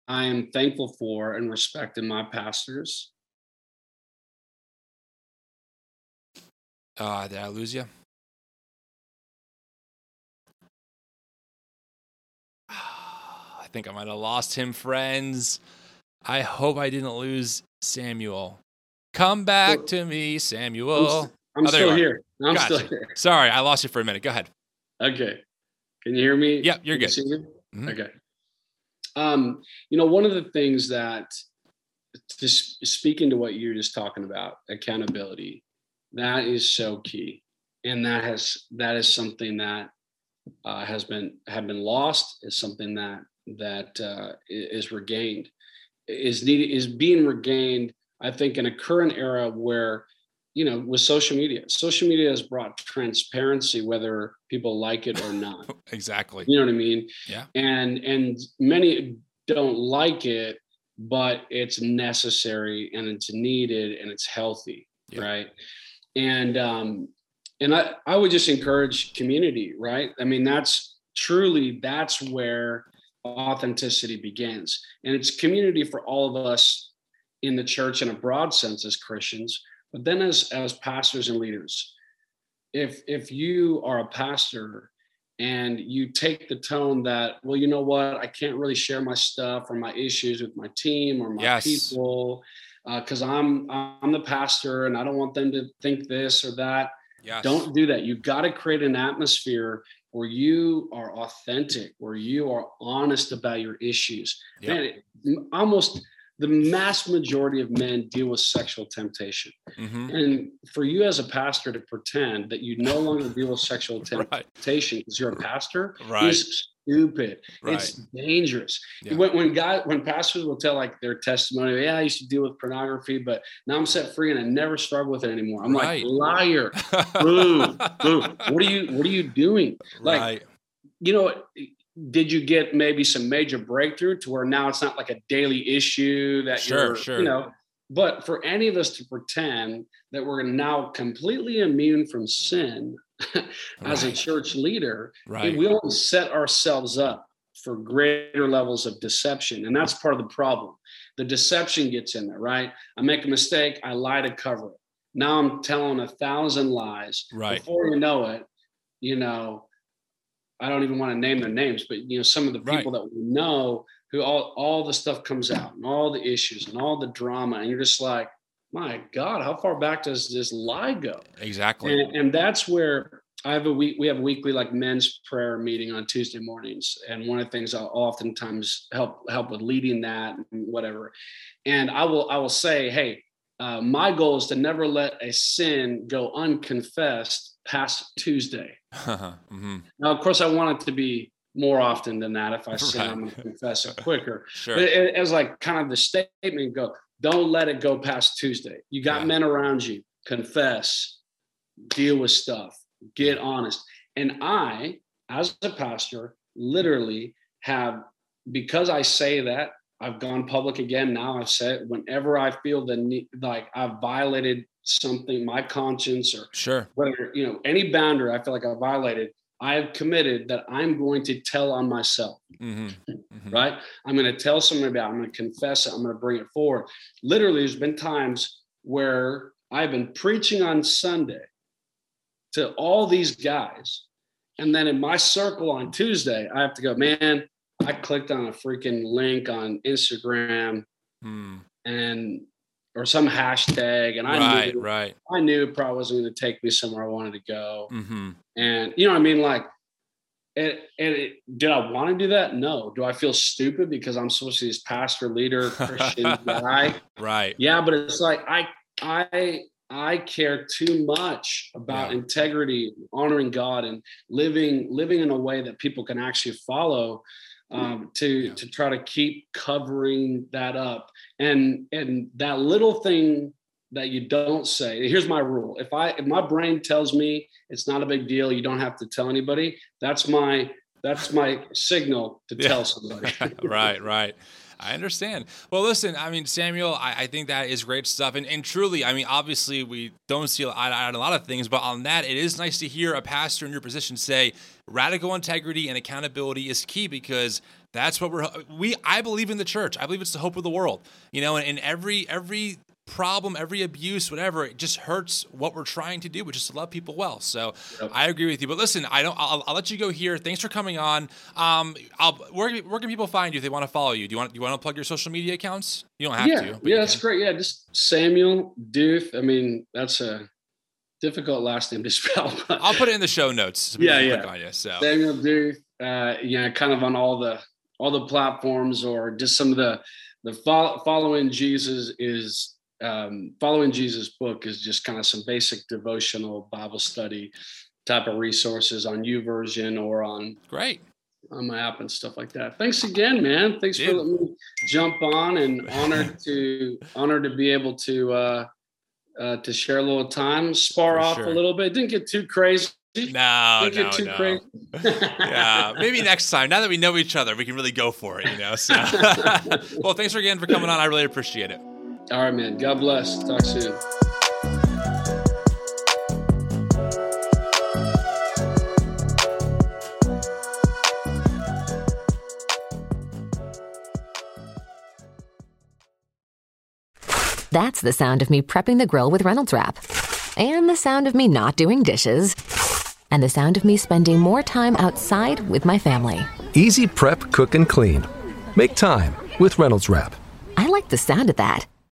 I am thankful for and respecting my pastors. Uh, did I lose you? I think I might have lost him, friends. I hope I didn't lose Samuel. Come back to me, I'm, Samuel. I'm Oh, still here. I'm Gotcha. still here. Sorry, I lost you for a minute. Go ahead. Okay. Can you hear me? Yep, you're Can you good. me? Mhm. Okay. Um, you know, one of the things that just speaking to what you're just talking about, accountability, that is so key. And that has that is something that uh, has been have been lost, is something that that uh, is regained, is needed is being regained, I think, in a current era where you know, with social media, social media has brought transparency, whether people like it or not. Exactly. You know what I mean? Yeah. And and many don't like it, but it's necessary and it's needed and it's healthy, Yeah. right? And um and I I would just encourage community, right? I mean that's truly that's where authenticity begins. And it's community for all of us in the church in a broad sense as Christians, but then as as pastors and leaders. If if you are a pastor and you take the tone that well you know what i can't really share my stuff or my issues with my team or my Yes. people uh, because i'm i'm the pastor and i don't want them to think this or that Yes. don't do that you've got to create an atmosphere where you are authentic where you are honest about your issues Yep. Man, it- almost the mass majority of men deal with sexual temptation Mhm. and for you as a pastor to pretend that you no longer deal with sexual temptation because you're a pastor Right. is stupid. Right. It's dangerous. Yeah. When when guy when pastors will tell like their testimony, yeah, I used to deal with pornography, but now I'm set free and I never struggle with it anymore. I'm Right. like liar. Boo, boo. What are you what are you doing? Like right. you know, did you get maybe some major breakthrough to where now it's not like a daily issue that Sure, you're, sure. you know, but for any of us to pretend that we're now completely immune from sin as a church leader, Right. we only set ourselves up for greater levels of deception. And that's part of the problem. The deception gets in there, right? I make a mistake, I lie to cover it. Now I'm telling a thousand lies. Right. Before you know it, you know, I don't even want to name their names, but you know, some of the Right. people that we know who all all the stuff comes out and all the issues and all the drama, and you're just like, my God, how far back does this lie go? Exactly. And, and that's where I have a week. We have a weekly like men's prayer meeting on Tuesday mornings, and one of the things I'll oftentimes help help with leading that and whatever. And I will I will say, hey, uh, my goal is to never let a sin go unconfessed past Tuesday. hmm Now, of course, I want it to be more often than that. If I sin, Right. I'm going to confess it quicker. Sure. But it, as like kind of the statement go, don't let it go past Tuesday. You got Yeah. men around you, confess, deal with stuff, get honest. And I, as a pastor, literally have because I say that I've gone public again. Now I've said whenever I feel the need, like I've violated something, my conscience or Sure. whether you know any boundary I feel like I violated, I have committed that I'm going to tell on myself hmm right? I'm going to tell someone about. it. I'm going to confess it. I'm going to bring it forward. Literally, there's been times where I've been preaching on Sunday to all these guys, and then in my circle on Tuesday, I have to go, man. I clicked on a freaking link on Instagram Mm. and or some hashtag, and I Right. knew Right. I knew it probably wasn't going to take me somewhere I wanted to go. hmm And you know what I mean? Like, and, and it, did I want to do that? No. Do I feel stupid because I'm supposed to be this pastor, leader, Christian guy? Right. Yeah, but it's like I I I care too much about Yeah. integrity, honoring God, and living living in a way that people can actually follow. Um, to Yeah. to try to keep covering that up, and and that little thing that you don't say. Here's my rule: if I if my brain tells me it's not a big deal, you don't have to tell anybody. That's my that's my signal to Yeah. tell somebody. right, right. I understand. Well, listen, I mean, Samuel, I, I think that is great stuff. And, and truly, I mean, obviously, we don't see eye to eye on a lot of things, but on that, it is nice to hear a pastor in your position say radical integrity and accountability is key because that's what we're we I believe in the church. I believe it's the hope of the world. You know, and, and every every problem, every abuse, whatever, it just hurts what we're trying to do, which is to love people well. So Yep. I agree with you. But listen, I don't. I'll, I'll let you go here. Thanks for coming on. Um, I'll where, where can people find you if they want to follow you? Do you want do you want to plug your social media accounts? You don't have yeah, to. yeah, that's great. Yeah, just Samuel Deuth. I mean, that's a difficult last name to spell. I'll put it in the show notes. So Yeah, yeah. On you. So Samuel Deuth. Uh, yeah, kind of on all the all the platforms or just some of the the fol- following Jesus is um, following Jesus book is just kind of some basic devotional Bible study type of resources on YouVersion or on great. on my app and stuff like that. Thanks again, man. Thanks Dude. for letting me jump on and honored to honored to be able to uh, uh, to share a little time, spar For off sure. a little bit. Didn't get too crazy. No, no, get too no. crazy. yeah, maybe next time. Now that we know each other, we can really go for it. You know. So, well, thanks again for coming on. I really appreciate it. All right, man. God bless. Talk soon. That's the sound of me prepping the grill with Reynolds Wrap. And the sound of me not doing dishes. and the sound of me spending more time outside with my family. Easy prep, cook, and clean. Make time with Reynolds Wrap. I like the sound of that.